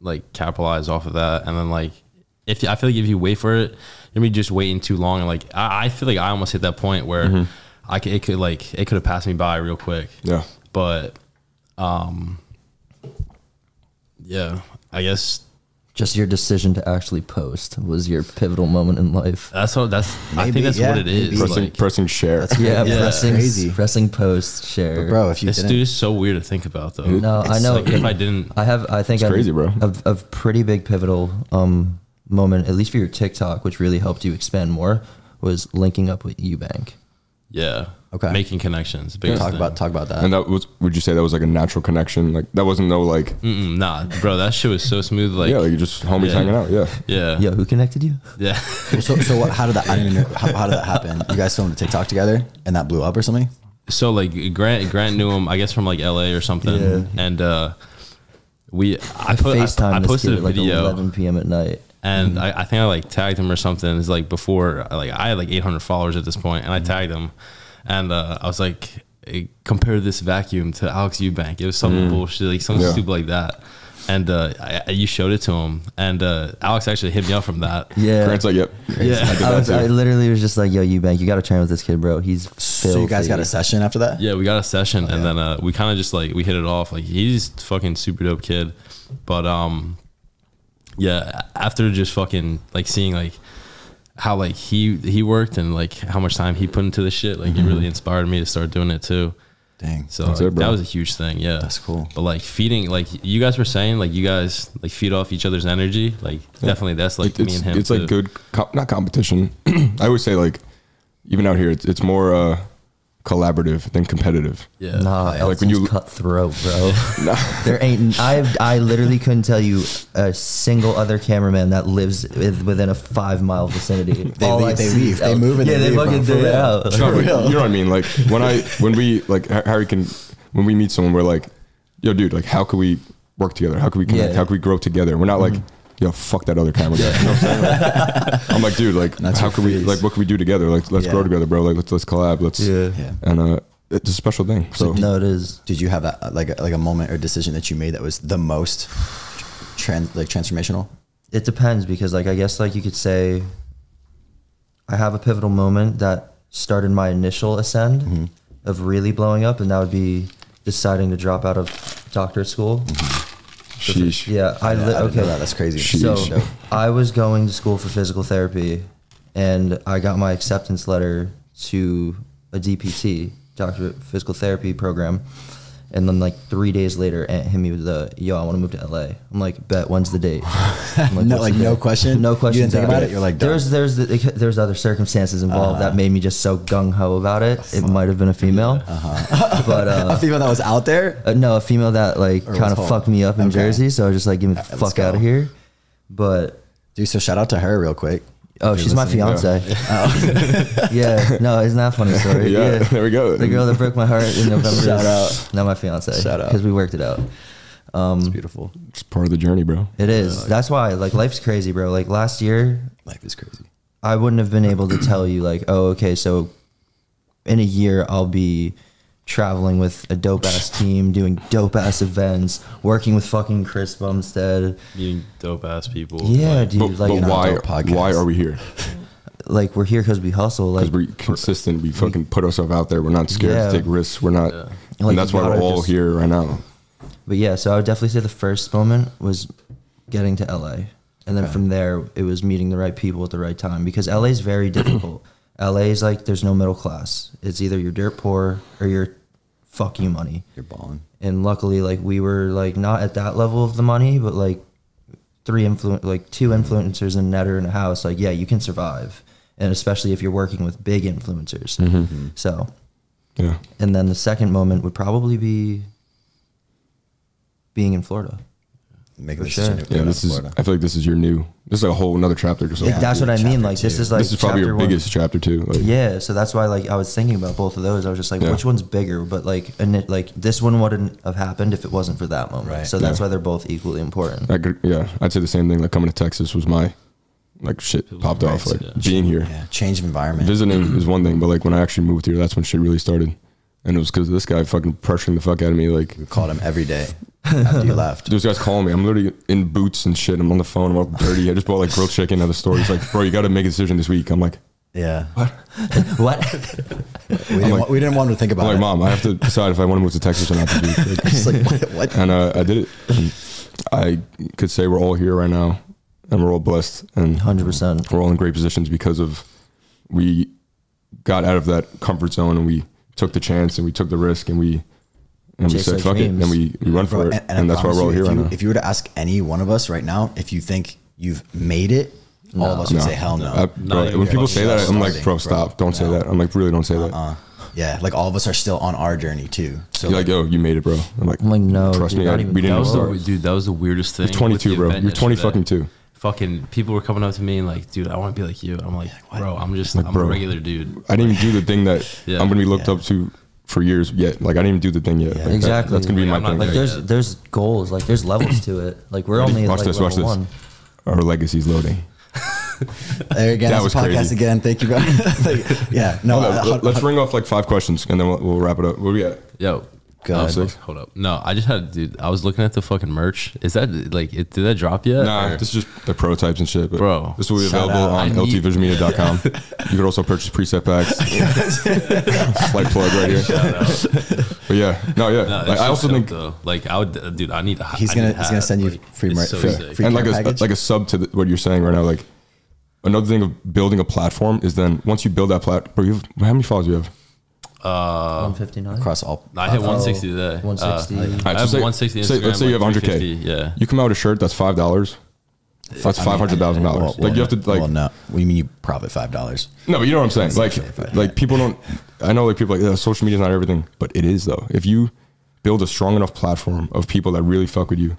like capitalize off of that, and then like if I feel like if you wait for it, you're gonna be just waiting too long. And like I, I feel like I almost hit that point where I could, it could like it could have passed me by real quick. Yeah. But um, yeah, I guess Just your decision to actually post was your pivotal moment in life. that's what that's. I think that's yeah, what it is. Pressing, Like, pressing share. Yeah, Yeah. pressing Crazy. pressing post share. But bro, if you this dude is so weird to think about though. No, I know. Like, if I didn't, I have. I think It's I'm- crazy, bro. A, a pretty big pivotal um, moment, at least for your TikTok, which really helped you expand more, was linking up with Eubank. yeah, Okay. making connections. biggest talk thing. about talk about that. And that was, would you say that was like a natural connection? Like that wasn't no like, Mm-mm, nah, bro, that shit was so smooth. Like, yeah, like you just homies Yeah. hanging out. Yeah. yeah, Yo, who connected you? yeah. so so what, how did that? I didn't even know, how, how did that happen? You guys filmed a TikTok together and that blew up or something? so like Grant, Grant knew him, I guess from like L.A. or something, Yeah. and uh, we, I, I put, FaceTime I, I posted kid a at like video. 11 p.m. at night. And I, I think I like tagged him or something. It's like before, like I had like 800 followers at this point, and I tagged him, and uh, I was like, hey, compare this vacuum to Alex Eubank. It was some bullshit, like something Yeah. stupid like that. And uh, I, I- you showed it to him, and uh, Alex actually hit me up from that. Yeah. Grant's like, yep. Yeah. I did I, was. I literally was just like, yo, Eubank, you got to train with this kid, bro. He's So you guys got a session after that? Yeah, we got a session, and yeah. then uh, we kind of just like we hit it off. Like he's fucking super dope kid, but um, yeah. After just fucking like seeing like how like he he worked and like how much time he put into the shit, like it really inspired me to start doing it too. Dang. So like, it, that was a huge thing. Yeah, That's cool. But like feeding, like you guys were saying, like you guys like feed off each other's energy. Like definitely, that's like It- me it's, and him. it's too. like good, com- not competition. I always say like, even out here, it's, it's more uh, collaborative than competitive. Yeah, Nah, Like like when when you- cutthroat, bro. No. There ain't. I I literally couldn't tell you a single other cameraman that lives with- within a five mile vicinity. They All leave- they leave. They move and yeah, they they leave, fucking bro, for do it real. out. No, you know what I mean? Like when I when we like Har- Harry can when we meet someone, we're like, yo, dude, like how can we work together? How can we connect? Yeah. How can we grow together? We're not like, mm-hmm. Yo, fuck that other camera guy. You know what I'm saying? Like, I'm like, dude, like That's how your could we like what can we do together? Like let's Yeah. grow together, bro. Like let's let's collab. Let's Yeah. Yeah. and uh, it's a special thing. So No, it is. Did you have that like a, like a moment or decision that you made that was the most trans like transformational? It depends because, like, I guess, like you could say, I have a pivotal moment that started my initial ascend Mm-hmm. of really blowing up, and that would be deciding to drop out of doctorate school. Sheesh. Yeah, I, I, li- I didn't okay. know that. That's crazy. So Dope. I was going to school for physical therapy, and I got my acceptance letter to a DPT, Doctor of physical therapy program. And then like three days later, Aunt hit me with the yo, I want to move to LA. I'm like, bet when's the date? I'm No, like, no question? no You question. didn't think about it? You're like, done. there's there's the, there's other circumstances involved that made me just so gung ho about it. It might have been a female, but uh, a female that was out there. uh, no, a female that like kind of fucked me up in Okay. Jersey. So I was just like, get me the let's fuck out of here. But Dude, so shout out to her real quick. Oh, she's my fiance. yeah, oh. no, isn't that a funny story? Yeah, there we go. The girl that broke my heart in November. Shout out. Not my fiance. Shout out. because we worked it out. Um, it's beautiful. It's part of the journey, bro. It is. That's why like life's crazy, bro. Like last year, Life is crazy. I wouldn't have been able to tell you like, oh, okay, so in a year I'll be traveling with a dope ass team, doing dope ass events, working with fucking Chris Bumstead. meeting dope ass people. Yeah, like, dude. But, like, but why? podcast. Why are we here? like we're here because we hustle. Like we're consistent. We fucking put ourselves out there. We're not scared Yeah. to take risks. We're not, Yeah. Like, and that's why we're all just- here right now. But yeah, so I would definitely say the first moment was getting to LA. And then Okay. from there, it was meeting the right people at the right time because LA is very difficult. LA is like there's no middle class. It's either you're dirt poor or you're fuck you money. You're balling. And luckily, like we were like not at that level of the money, but like three influ like two mm-hmm. influencers and netter in a house. Like yeah, you can survive, and especially if you're working with big influencers. Mm-hmm. So Yeah. and then the second moment would probably be being in Florida. Making For the sure. decision Yeah. This is. Florida. I feel like this is your new. This is like a whole another chapter. Just Yeah. like, that's what I mean. chapter Like this two. is like this is probably your chapter one. biggest chapter too. Like, Yeah, so that's why like I was thinking about both of those. I was just like, Yeah. which one's bigger? But like, and it, like this one wouldn't have happened if it wasn't for that moment. Right. So that's Yeah. why they're both equally important. I could, yeah, I'd say the same thing. Like coming to Texas was my, like shit popped off. Like yeah. being here, Yeah, change of environment. visiting is one thing, but like when I actually moved here, that's when shit really started. And it was because this guy fucking pressuring the fuck out of me. Like, We called him every day. after you left. Those guys calling me. I'm literally in boots and shit. I'm on the phone. I'm all dirty. I just bought like grilled chicken at the store. He's like, bro, you got to make a decision this week. I'm like, Yeah, what? we didn't, like- wa- we didn't want to think about I'm like, it. mom, I have to decide if I want to move to Texas or not. This week. Like, It's like what? what? and uh, I did it. And I could say we're all here right now, and we're all blessed, and Hundred percent. we're all in great positions because of we got out of that comfort zone and we took the chance and we took the risk and we and we said fuck dreams. it and we, we run for Bro, it and, I that's why we're all here if right you, now. If you were to ask any one of us right now if you think you've made it, all of us would say hell no. I- bro, even when people say that, I'm like, Starting, bro, bro. stop! Don't say that. I'm like, really, don't say that. uh, yeah, like all of us are still on our journey too. So You're like, yo, you made it, bro. I'm like, I'm like, no, trust dude, me, I, we didn't That was the dude. That was the weirdest thing. You're 22, bro. You're 20 yesterday. fucking two. Fucking people were coming up to me and like, dude, I want to be like you. I'm like, bro, I'm just, Like, I'm bro. a regular dude. I didn't even do the thing that Yeah. I'm gonna be looked Yeah. up to for years yet. Like I didn't even do the thing yet. Yeah. Like, that- Exactly. that's gonna be Like, my I'm thing. Like there's yet. there's goals, like there's levels to it. Like we're only Watch like this, watch level this. one. Our legacy's loading. there again, That that's was a podcast crazy. again. Thank you, bro. Like, yeah, no, Hold I- up, I- let- let's ring off like five questions and then we'll, we'll wrap it up. Where we at? Yo, Go oh, ahead. hold- hold up. No, I just had, dude. I was looking at the fucking merch. Is that like, it, did that drop yet? Nah, Or- this is just the prototypes and shit. But Bro, this will be available out. on I need- ltvisualmedia.com. you could also purchase preset packs. Slight plug right here. But yeah, no, yeah. No, like, I also think though. like I would, uh, dude. I need. A, He's I gonna- need he's gonna send you Like, free it's mer- so free- free- and like care a package? like a sub to the, what you're saying right now. Like another thing of building a platform is then once you build that platform, you have, how many followers do you have? Uh, 159. across all. I hit 160 today. 160. Uh, All I right, have say- 160 say- Instagram. let's say you have like 100K. Yeah. You come out with a shirt that's five dollars. That's five hundred thousand well, dollars. well, Like you have to like Well, no. What do you mean you profit five dollars? No, but you know what I'm saying. Like, Essentially, like people don't. I know, like people are like yeah, social media is not everything, but it is though. If you build a strong enough platform of people that really fuck with you,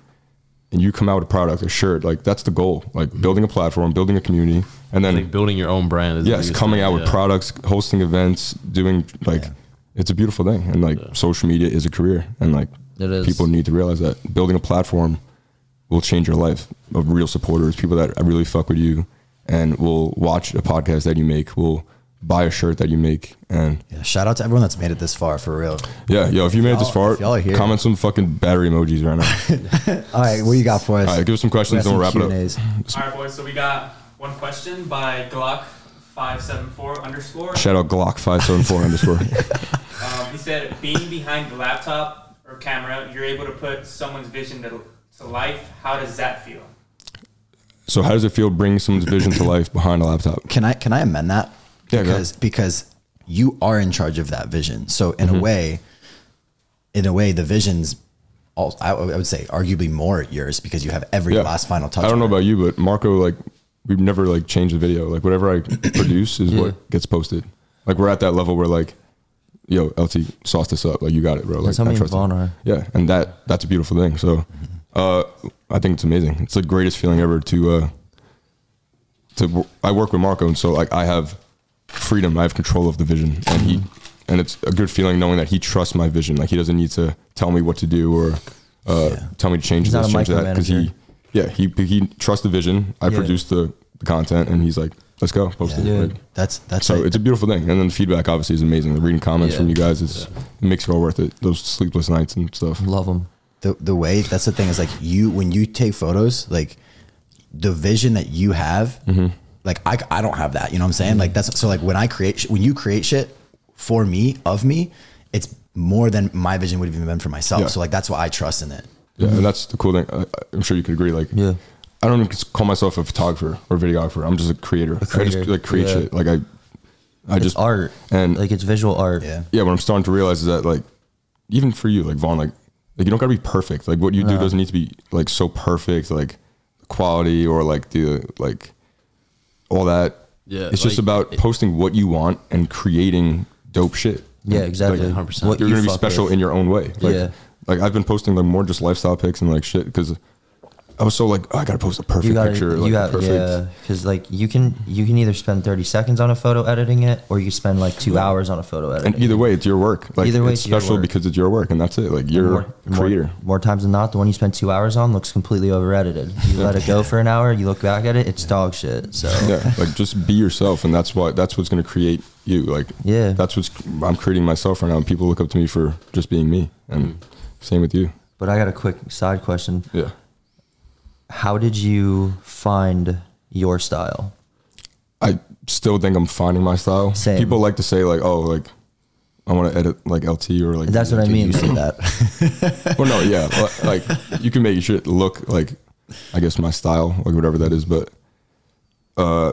and you come out with a product, a shirt, like that's the goal. Like mm-hmm. building a platform, building a community, and then Like building your own brand. Is yes, coming thing, out with products, hosting events, doing like Yeah. it's a beautiful thing. And like social media is a career, and like It is. people need to realize that building a platform will change your life of real supporters, people that really fuck with you, and will watch a podcast that you make, will buy a shirt that you make, and Yeah, shout out to everyone that's made it this far for real. yeah, yo, if you made it this far, y'all are here- comment some fucking battery emojis right now. All right, what you got for us? All right, give us some questions, and we'll wrap it up. Q&As. All right, boys. So we got one question by Glock five seven four underscore. Shout out Glock five seven four underscore. Um, he said, being behind the laptop or camera, you're able to put someone's vision to, to life. How does that feel? So how does it feel bringing someone's vision to life behind a laptop? Can I can I amend that? Yeah, go because because you are in charge of that vision. So in Mm-hmm. a way, in a way, the vision's all I, I would say arguably more yours because you have every Yeah. last final touch. I don't know it. about you, but Marco, like, we've never like changed the video. Like, whatever I produce is Yeah. what gets posted. Like, we're at that level where like, yo, LT, sauce this up. Like, you got it, bro. Like, That's how me and trust you. Yeah, and that that's a beautiful thing. So, uh, I think it's amazing. It's the greatest feeling ever to uh, to. w- I work with Marco, and so like I have freedom. I have control of the vision, and he, and it's a good feeling knowing that he trusts my vision. Like he doesn't need to tell me what to do or uh, Yeah. tell me to change He's this, change that, because he, yeah, he he trusts the vision. I Yeah. produce the, the content, and he's like, let's go, post Yeah. it. Like, That's that's so it. it's a beautiful thing, and then the feedback obviously is amazing. The reading comments from you guys is it makes it all worth it. Those sleepless nights and stuff. Love them. the the way that's the thing is like you when you take photos like the vision that you have Mm-hmm. Like I, I don't have that you know what i'm saying like that's so like when i create when you create shit for me of me it's more than my vision would have even been for myself Yeah. so like that's why i trust in it Yeah, and that's the cool thing. I, I'm sure you could agree. Like, Yeah. I don't even call myself a photographer or videographer. I'm just a creator. I creator, just like create yeah. shit. Like I, I It's just art. and like it's visual art. yeah yeah. What I'm starting to realize is that like, even for you, like Vaughn, like, like you don't gotta be perfect. Like what you do No. doesn't need to be like so perfect, like quality or like the like all that. Yeah, it's just like, about it- posting what you want and creating dope shit. Yeah, exactly. Like, 100%. What you're you gonna be special with. in your own way. Like, Yeah. Like I've been posting like more just lifestyle pics and like shit because I was so like oh, I gotta post a perfect gotta, picture. you Like got, perfect. yeah, because like you can you can either spend thirty seconds on a photo editing it, or you spend like two hours on a photo editing. And either way, it's your work. Like Either way, it's it's your special because it's your work, and that's it. Like you're more, a creator. More, more times than not, the one you spend two hours on looks completely over edited. You let it go for an hour, you look back at it, it's dog shit. So yeah, like just be yourself, and that's what that's what's gonna create you. Like Yeah. that's what's I'm creating myself right now. And people look up to me for just being me, and Mm. same with you. But I got a quick side question. Yeah. How did you find your style? I still think I'm finding my style. Same. People like to say like, oh, like I want to edit like LT or like. That's what I mean. You say that. Well, no, yeah, like you can make your shit look like, I guess my style, like whatever that is, but uh,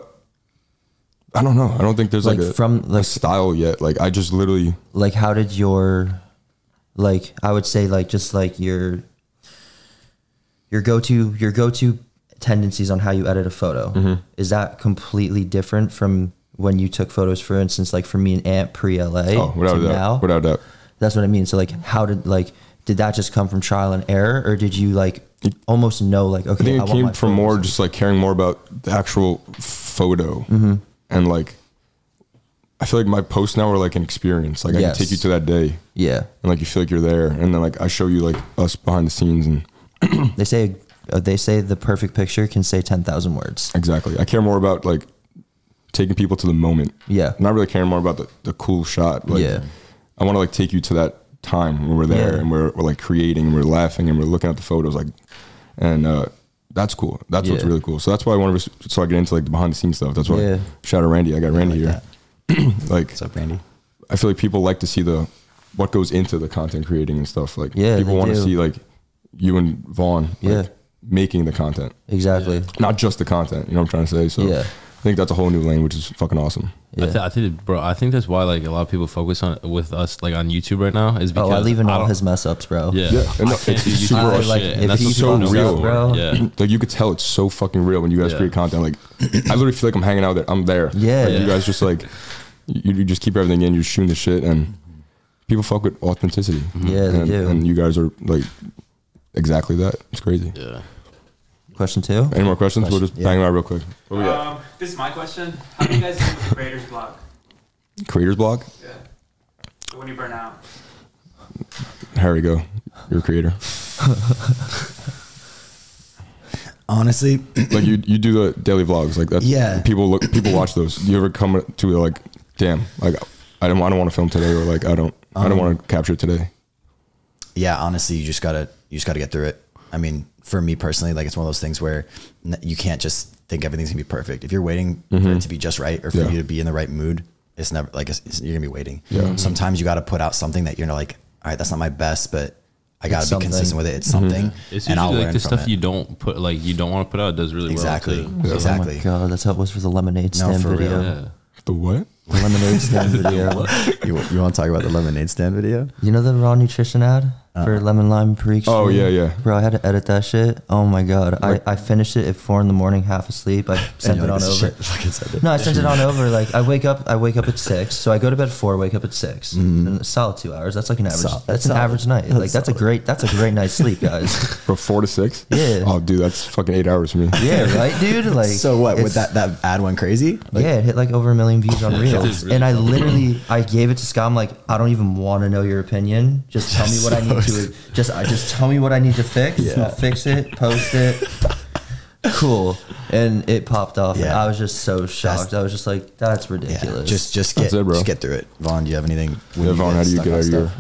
I don't know. I don't think there's like, Like a, from, a like- style yet. Like I just literally, like how did your like i would say like just like your your go-to your go-to tendencies on how you edit a photo Mm-hmm. is that completely different from when you took photos for instance like for me and Aunt pre-la oh, without to doubt, now without doubt. that's what i mean so like how did like did that just come from trial and error or did you like almost know like okay I think it want came from more just like caring more about the actual photo Mm-hmm. and like. I feel like my posts now are like an experience. Like I can take you to that day, yeah and like you feel like you're there, and then like I show you like us behind the scenes, and they say uh, they say the perfect picture can say 10,000 words exactly. I care more about like taking people to the moment. yeah not really caring more about the, the cool shot. Like, Yeah. I want to like take you to that time when we're there Yeah. and we're, we're like creating and we're laughing and we're looking at the photos like, and uh, that's cool. That's what's really cool. So that's why I want to so I get into like the behind the scenes stuff. That's why Yeah. shout out Randy. I got Randy like here. like What's up, Randy? I feel like people like to see the what goes into the content creating and stuff. Like Yeah, people want to see like you and Vaughn like, Yeah. making the content, exactly not just the content. You know what I'm trying to say? So Yeah. I think that's a whole new lane, which is fucking awesome. yeah. I, th- I think, bro, I think that's why like a lot of people focus on with us like on YouTube right now is because Oh, I leave in all his mess ups, bro. Yeah, Yeah, and I no, it's super for. Like, shit, if and that's he's what so real. know. bro. Yeah, like you could tell it's so fucking real when you guys Yeah. create content. Like I literally feel like I'm hanging out there. I'm there. Yeah. Like, Yeah. You guys just like you, you just keep everything in. You're shooting the shit, and people fuck with authenticity. Yeah, they and, do. And you guys are like exactly that. It's crazy. yeah. Question two. Any more questions? We'll just Yeah. bang them out real quick. What we got? Um, this is my question. How do you guys do with the creators block? Creators block. Yeah. So when you burn out. Harry, go. You're a creator. Honestly, like you, you do the daily vlogs. Like that. Yeah. People look. People watch those. Do you ever come to like, damn, like I don't, I don't want to film today, or like I don't, I Um, don't want to capture it today. yeah, honestly, you just gotta you just gotta get through it. I mean, for me personally, like it's one of those things where you can't just think everything's gonna be perfect. If you're waiting for it to be just right or for Mm-hmm. Yeah. you to be in the right mood, it's never like it's, it's- you're gonna be waiting. Yeah. Sometimes you gotta put out something that you're like, all right, that's not my best, but I gotta be something. consistent with it. It's something, It's and I'll like learn the stuff it. you don't put like you don't want to put out does really Exactly. well too. Yeah. Exactly. Oh my god, that's how it was for the lemonade No, stand for real. video. Yeah. The what? The lemonade stand video. you, you want to talk about the lemonade stand video? You know the raw nutrition ad for lemon lime pre Oh, yeah, yeah. Bro, I had to edit that shit. Oh my god, I, I finished it at four in the morning, half asleep. I sent it on over. No, I sent it on over. Like I wake up, I wake up at six. So I go to bed at four, wake up at 6 mm-hmm. And a solid two hours. That's like an average. Sol- that's an solid. average night. Like that's a great. That's a great night's sleep, guys. From four to six? Yeah. Oh, dude, that's fucking eight hours for me. Yeah, right, dude. Like So what? With that that ad went crazy? Like, yeah, it hit like over a million views on Yeah, Reels, really and I literally I gave it to Scott. I'm like, I don't even want to know your opinion. Just tell me what I need to. Just I just tell me what I need to fix. Yeah. I'll fix it, post it. Cool, and it popped off. Yeah. I was just so shocked. I was just like, that's Yeah, ridiculous. just just get it, bro. just get through it. Vaughn, do you have anything? Yeah, Vaughn, how do you get out of your?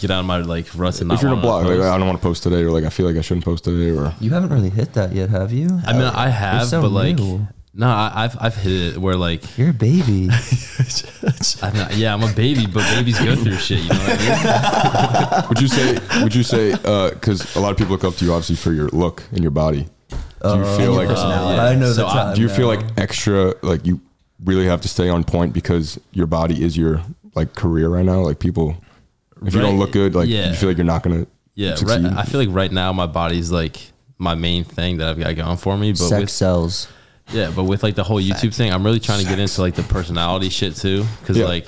Get out of my like ruts and not If you're in a wanna block, like. I don't want to post today, or like I feel like I shouldn't post today, or you haven't really hit that yet, have you? I mean, I have, so but like, new. No, I, I've I've hit it where like, You're a baby. I mean, yeah, I'm a baby, but babies go through shit. You know what I mean? would you say? Would you say? Because a lot of people look up to you, obviously, for your look and your body. Do you Uh, feel your like? personality. I know So the I- do you feel now. like extra? Like you really have to stay on point because your body is your like career right now. Like people, if you don't look good, like yeah. you feel like you're not gonna. Yeah, right. I feel like right now my body's like my main thing that I've got going for me. But sex with sells? Yeah, but with like the whole YouTube thing, I'm really trying to get into like the personality shit too, because Yeah. like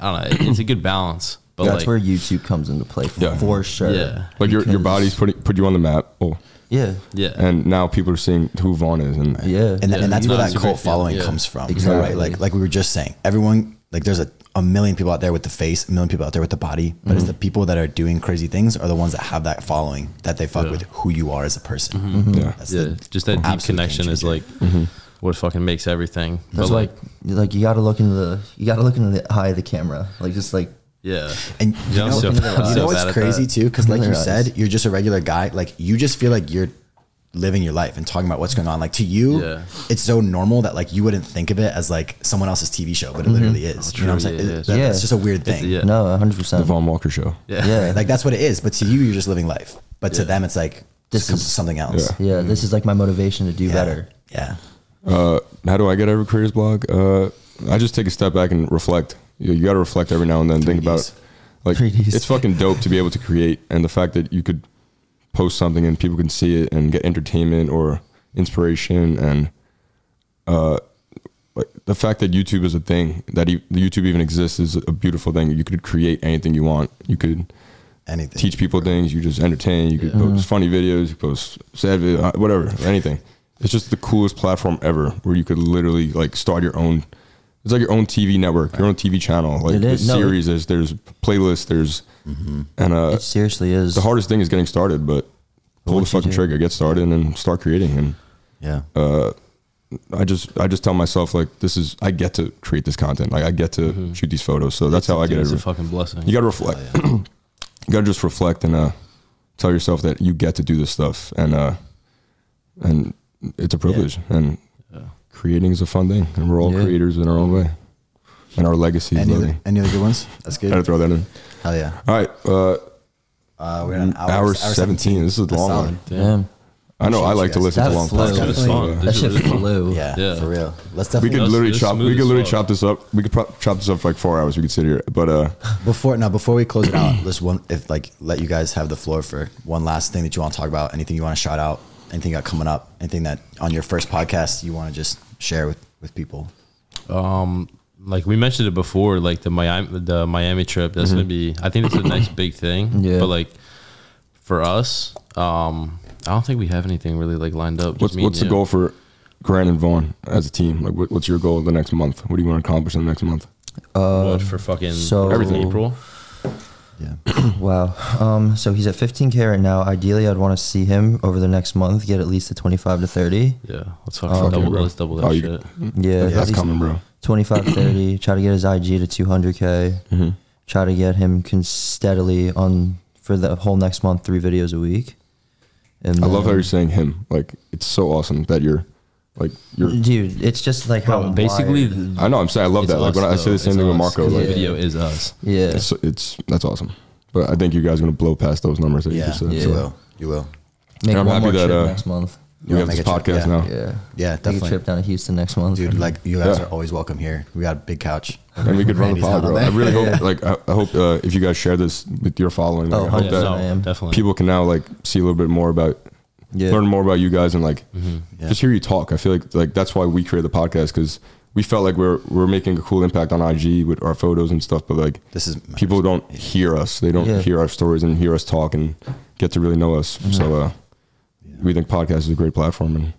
I don't know, it's a good balance. But That's like, where YouTube comes into play Yeah. for sure. Yeah. Like your your Because- body's putting put you on the map. Oh, Yeah. yeah, and now people are seeing who Vaughn is, and Yeah. and, Yeah, and that's where no, that it's a cult feeling, following yeah. comes from Exactly. right like like we were just saying everyone like there's a, a million people out there with the face a million people out there with the body but Mm-hmm. it's the people that are doing crazy things are the ones that have that following that they fuck Yeah. with who you are as a person yeah, that's yeah, the just that deep connection is changer. like what fucking makes everything. That's but why, like, like, you got to look into the, you got to look into the eye of the camera. Like, just like Yeah. And you Yeah, know, so- you know so what's crazy that. too? Because like you eyes. said, you're just a regular guy. Like you just feel like you're living your life and talking about what's going on. Like to you, Yeah. it's so normal that like you wouldn't think of it as like someone else's TV show, but it literally is. you know what I'm true, saying? yeah, It- yeah. that- Yeah. That's just a weird It's- thing. yeah. No, 100%. The percent Vaughn Walker Show. Yeah. Yeah. Like that's what it is. But to you, you're just living life. But to Yeah. them, it's like This this is is- something else. Yeah. Yeah, this is like my motivation to do Yeah. better. Yeah. Uh, how do I get every creators blog? Uh, I just take a step back and reflect. You, you got to reflect every now and then. Think 3Ds. about like 3Ds. it's fucking dope to be able to create, and the fact that you could post something and people can see it and get entertainment or inspiration, and uh, like the fact that YouTube is a thing that e- YouTube even exists is a beautiful thing. You could create anything you want. You could Anything. teach people things. You just entertain. You could Yeah. post funny videos. You post sad video, uh, whatever, anything. It's just the coolest platform ever, where you could literally like start your own. It's like your own TV network, your own TV channel. Like It is. No, series, there's there's playlists, there's and uh, It seriously is. the hardest thing is getting started, but pull the fucking trigger, get started, and start creating. And Yeah. uh, I just I just tell myself like this is I get to create this content, like I get to shoot these photos. So that's how I get it. it's a fucking blessing. You got to reflect. you got to just reflect and uh, tell yourself that you get to do this stuff, and uh, and it's a privilege. And creating is a fun thing, and we're all Yeah. creators in our own way, and our legacy is Any other, any other good ones? That's good. Got to throw that in. Hell yeah. All right, uh, Uh, we're an hour, hour, 17. This is a long solid. one. Damn. I know I like to listen you to long flow. podcasts. It's so, That shit is really fun. flew. Yeah, Yeah. for real. Let's we could literally chop. We could literally fuck. chop this up. We could pro- chop this up for like four hours. We could sit here, but uh, before now before we close it out. Let's one if like let you guys have the floor for one last thing that you want to talk about. Anything you want to shout out. Anything you got coming up. Anything that on your first podcast you want to just share with with people. Um, like we mentioned it before, like the Miami, the Miami trip. That's gonna be. I think it's the next big thing. Yeah. But like for us, um, I don't think we have anything really like lined up. What's what's the you. goal for Grant and Vaughn as a team? Like, what, what's your goal the next month? What do you want to accomplish in the next month? Uh, What for fucking so- everything? April. Yeah. Wow. Um, so he's at 15k right now. Ideally, I'd want to see him over the next month get at least a 25 to 30. Yeah, let's fucking Fuck double. bro. let's double that Oh, you- shit. Yeah, That's coming, bro. 25 30. Try to get his IG to 200k. Mm-hmm. Try to get him con- steadily on for the whole next month, three videos a week. And I love how you're saying him. Like, it's so awesome that you're, like, you're. dude. It's just like how Bro, basically, wired. I know. I'm saying I love it's that. Like us, when I say though. the same It's thing with us, Marco. 'cause Like, the video is us. yeah. it's, it's that's awesome. But I think you guys are gonna blow past those numbers that you Yeah. just said. You So will. You will. Make I'm one happy more that, trip uh, next month. we have wanna this make a trip? podcast Yeah. now, Yeah. Yeah, Take a definitely. trip down to Houston next month. Dude, like you guys Yeah. are always welcome here. We got a big couch. and we could run the Randy's pod, down bro. there. I really hope, like, I, I hope uh, if you guys share this with your following, like, Oh, I hope Yeah, 100%. that no, am. definitely. people can now like see a little bit more about, Yeah. learn more about you guys, and like Yeah. just hear you talk. I feel like like that's why we created the podcast because we felt like we're we're making a cool impact on IG with our photos and stuff. But like This is people don't hear us, they don't Yeah. hear our stories and hear us talk and get to really know us. Mm-hmm. So uh, we think podcast is a great platform and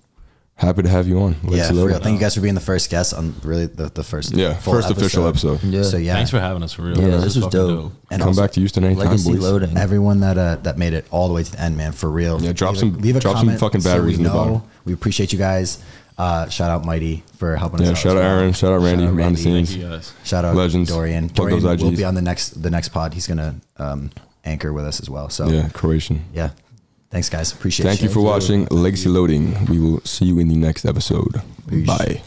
happy to have you on. Let's Yeah, for real. Thank you guys for being the first guest on really the, the first Yeah, full first official episode. Yeah. So yeah, Thanks for having us for real. Yeah, This this is was fucking dope. and Come also back to Houston anytime, Legacy boys. loading. everyone that uh, that made it all the way to the end, man, for real. Yeah, drop Leave a- some- leave a drop some fucking so batteries we in the know. bottom. We appreciate you guys. Uh, shout out Mighty for helping us. Yeah, shout out well. Aaron, shout out Randy Shout out behind the Randy. scenes. Thank you guys. Shout out Legends. Dorian. Plug Dorian those will be on the next the next pod. He's gonna um, anchor with us as well. So Yeah, Croatian. yeah. Thanks guys. Appreciate it. Thank you you. for watching Legacy Loading. We will see you in the next episode. Peace. Bye.